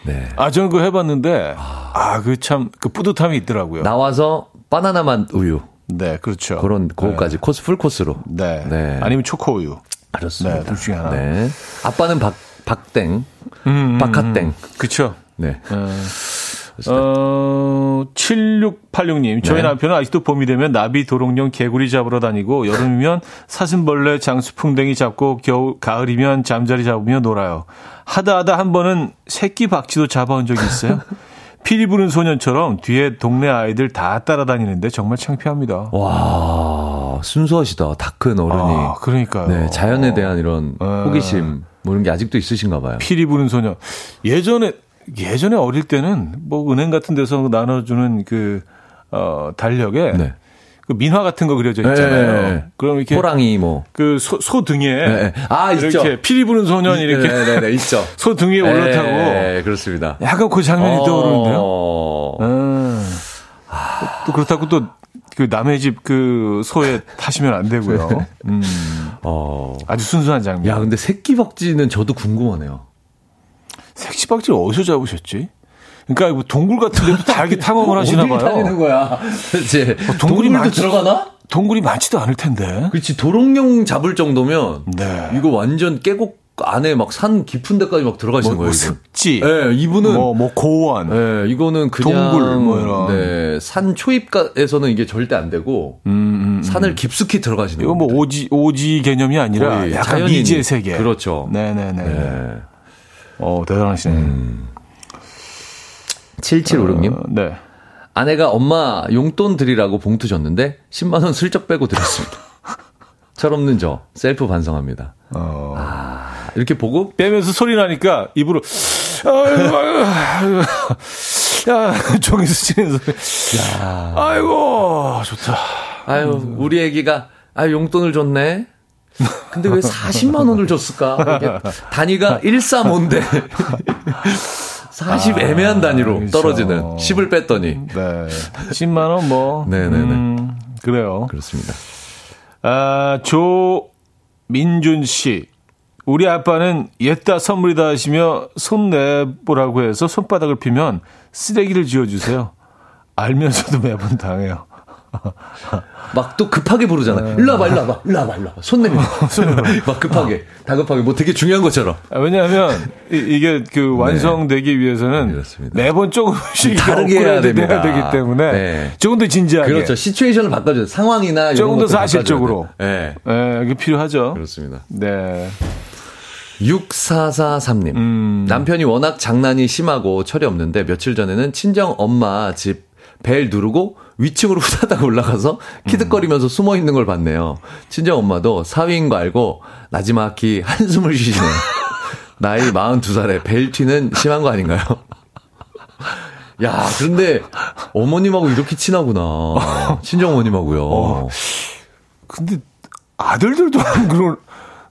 네. 아, 저는 그거 해봤는데, 아, 그 참, 그 뿌듯함이 있더라고요. 나와서 바나나 맛 우유. 네, 그렇죠. 그런, 그거까지 코스, 풀 코스로. 네. 네. 아니면 초코우유. 그렇습니다. 네, 둘 중에 하나. 네. 아빠는 박, 박땡. 음, 박하땡. 그쵸. 네. 어, 7686님. 저희 네. 남편은 아직도 봄이 되면 나비, 도롱뇽, 개구리 잡으러 다니고 여름이면 사슴벌레, 장수풍뎅이 잡고 겨우, 가을이면 잠자리 잡으며 놀아요. 하다 하다 한 번은 새끼 박쥐도 잡아온 적이 있어요. 피리 부는 소년처럼 뒤에 동네 아이들 다 따라다니는데 정말 창피합니다. 와, 순수하시다. 다 큰 어른이. 아, 그러니까요. 네, 자연에 대한 이런 네. 호기심, 뭐 이런 게 아직도 있으신가 봐요. 피리 부는 소년. 예전에 예전에 어릴 때는 뭐 은행 같은 데서 나눠주는 그 어, 달력에 네. 그 민화 같은 거 그려져 있잖아요. 네, 네, 네. 그럼 이렇게 호랑이 뭐. 그 소, 소 등에 네, 네. 아, 이렇게 있죠. 피리 부는 소년 이렇게 네, 네, 네, 있죠. 소 등에 올라타고 네, 그렇습니다. 약간 그 장면이 떠오르는데요. 어, 음. 또 그렇다고 또 그 남의 집 그 소에 타시면 안 되고요. 음. 어. 아주 순수한 장면. 야, 근데 새끼 박쥐는 저도 궁금하네요. 색시박쥐를 어디서 잡으셨지? 그러니까 뭐 동굴 같은 데도 다 이렇게 탐험을 하시나 어딜 다니는 봐요. 거야? 이제 어, 동굴이 많지- 들어가나? 동굴이 많지도 않을 텐데. 그렇지 도롱뇽 잡을 정도면 네. 이거 완전 계곡 안에 막 산 깊은 데까지 막 들어가시는 뭐, 거예요. 뭐. 습지, 네, 이분은 뭐, 뭐 고원, 네, 이거는 그냥 동굴 뭐 이런. 네, 산 초입가에서는 이게 절대 안 되고 음, 음, 산을 깊숙이 들어가시는 이거 뭐. 오지 오지 개념이 아니라 약간 자연인이. 미지의 세계. 그렇죠. 네 네네. 네. 어 대단하시네. 7756님 어, 네. 아내가 엄마 용돈 드리라고 봉투 줬는데 10만 원 슬쩍 빼고 드렸습니다. 철없는 저 셀프 반성합니다. 어. 아, 이렇게 보고 빼면서 소리 나니까 입으로 아이고, 아이고, 야 종이 스치는 소리. 아이고 좋다. 아유 우리 애기가 아 용돈을 줬네. 근데 왜 40만 원을 줬을까? 단위가 135인데 40 애매한 단위로 그렇죠. 떨어지는 10을 뺐더니 네. 10만 원 뭐. 네 네 네. 음, 그래요. 그렇습니다. 아, 조민준 씨. 우리 아빠는 옛다 선물이다 하시며 손 내보라고 해서 손바닥을 피면 쓰레기를 지어주세요. 알면서도 매번 당해요. 막 또 급하게 부르잖아. 네. 일로 와봐, 일로 와봐, 일로 와봐, 일로 와봐. 손 내밀어. 막 급하게, 다급하게, 뭐 되게 중요한 것처럼. 아, 왜냐하면 이, 게그 완성되기 위해서는 네. 그렇습니다. 매번 조금씩 다르게 해야 됩니다. 되기 때문에 네. 조금 더 진지하게. 그렇죠. 시츄에이션을 바꿔줘요. 상황이나 이런 조금 더 사실적으로. 돼요. 네. 예, 이게 필요하죠. 그렇습니다. 네. 6443님. 음. 남편이 워낙 장난이 심하고 철이 없는데 며칠 전에는 친정 엄마 집 벨 누르고 위층으로 후다닥 올라가서 키득거리면서 숨어 있는 걸 봤네요. 친정 엄마도 사위인 거 알고 나지막히 한숨을 쉬시네요. 나이 42살에 벨티는 심한 거 아닌가요? 야, 그런데 어머님하고 이렇게 친하구나. 친정 어머님하고요. 어, 근데 아들들도 안 그러,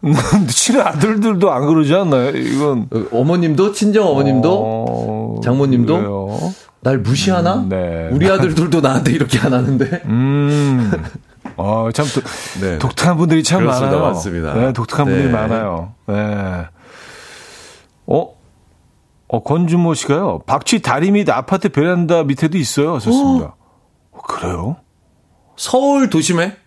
친한 아들들도 안 그러지 않나요? 이건. 어, 어머님도, 친정 어머님도, 어, 장모님도 그래요? 날 무시하나? 음, 네. 우리 아들들도 나한테 이렇게 안 하는데. 음. 어, 참 도, 네. 독특한 분들이 참 그렇습니다. 많아요. 맞습니다. 네, 독특한 네. 분들이 많아요. 네. 어? 어, 권준모 씨가요. 박쥐 다리 밑 아파트 베란다 밑에도 있어요. 좋습니다. 어? 그래요? 서울 도심에?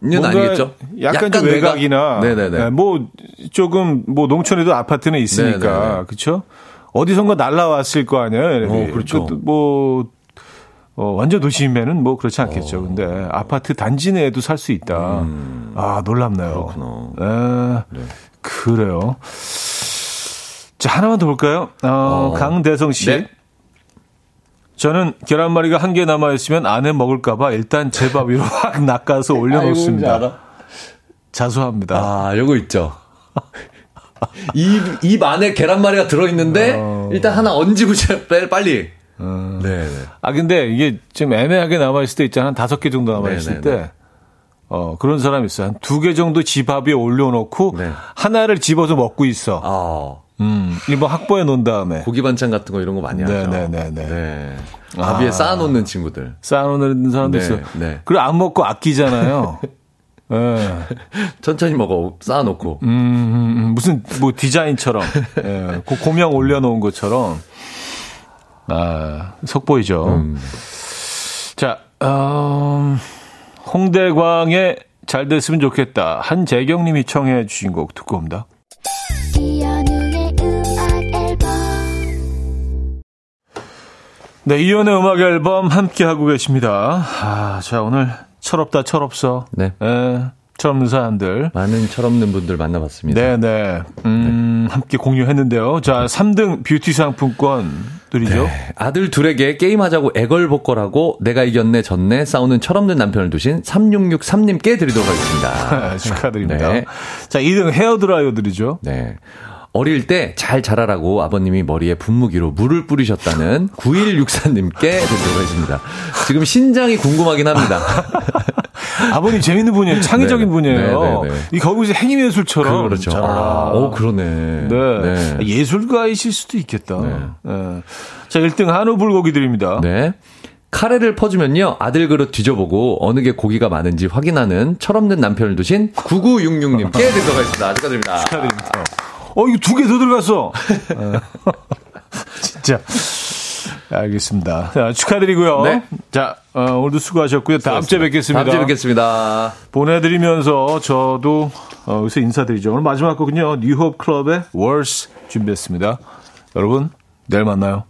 는 아니겠죠. 약간, 약간 외곽이나 네네네. 네, 뭐 조금 뭐 농촌에도 아파트는 있으니까 그렇죠. 어디선가 날라왔을 거 아니에요. 어, 그렇죠. 뭐 어, 완전 도심에는 뭐 그렇지 않겠죠. 어. 근데 아파트 단지 내에도 살 수 있다. 음. 아 놀랍네요. 그렇구나. 네. 네. 그래요. 자 하나만 더 볼까요? 어, 어. 강대성 씨. 네? 저는 계란말이가 한 개 남아 있으면 안에 먹을까봐 일단 제 밥 위로 확 낚아서 올려놓습니다. 자수합니다. 아, 요거 있죠. 입, 입 안에 계란말이가 들어있는데, 어... 일단 하나 얹고 빨리. 어... 네, 네. 아, 근데 이게 좀 애매하게 남아있을 때 있잖아. 한 다섯 개 정도 남아있을 네네네. 네, 때. 네. 어, 그런 사람 있어요. 한 두 개 정도 집밥 위에 올려놓고, 네. 하나를 집어서 먹고 있어. 어. 음, 일본 학보에 놓은 다음에. 고기 반찬 같은 거 이런 거 많이 하죠. 네네네. 네. 밥 위에 아, 쌓아놓는 친구들. 쌓아놓는 사람도 네, 있어요. 네. 그리고 안 먹고 아끼잖아요. 네. 천천히 먹어 쌓아놓고. 음, 음, 음, 무슨 뭐 디자인처럼 예, 그 고명 올려놓은 것처럼 아, 속보이죠. 음. 자, 음, 홍대광의 잘 됐으면 좋겠다. 한재경님이 청해 주신 곡 듣고 옵니다. 네, 이연의 음악 앨범 함께 하고 계십니다. 아, 자, 오늘 철없다, 철없어. 네. 네. 철없는 사람들. 많은 철없는 분들 만나봤습니다. 네네. 네. 음, 네. 함께 공유했는데요. 자, 3등 뷰티 상품권들이죠. 네. 아들 둘에게 게임하자고 애걸복걸하고 내가 이겼네, 졌네, 싸우는 철없는 남편을 두신 3663님께 드리도록 하겠습니다. 축하드립니다. 네. 자, 2등 헤어드라이어들이죠. 네. 어릴 때 잘 자라라고 아버님이 머리에 분무기로 물을 뿌리셨다는 9164님께 드리도록 하겠습니다. 지금 신장이 궁금하긴 합니다. 아버님 재밌는 분이에요. 창의적인 네, 분이에요. 네, 네, 네. 이 거기서 행위 예술처럼. 그렇죠. 아, 오, 그러네. 네. 네. 예술가이실 수도 있겠다. 네. 자, 1등 한우 불고기 드립니다. 네. 카레를 퍼주면요. 아들 그릇 뒤져보고 어느 게 고기가 많은지 확인하는 철없는 남편을 두신 9966님께 드리도록 하겠습니다. 축하드립니다. 축하드립니다. 어, 이거 두 개 더 들어갔어. 진짜. 알겠습니다. 자, 축하드리고요. 네. 자, 어, 오늘도 수고하셨고요. 다음 주에 뵙겠습니다. 다음 주에 뵙겠습니다. 보내드리면서 저도 어, 여기서 인사드리죠. 오늘 마지막 곡은요. 뉴홉 클럽의 Worse 준비했습니다. 여러분, 내일 만나요.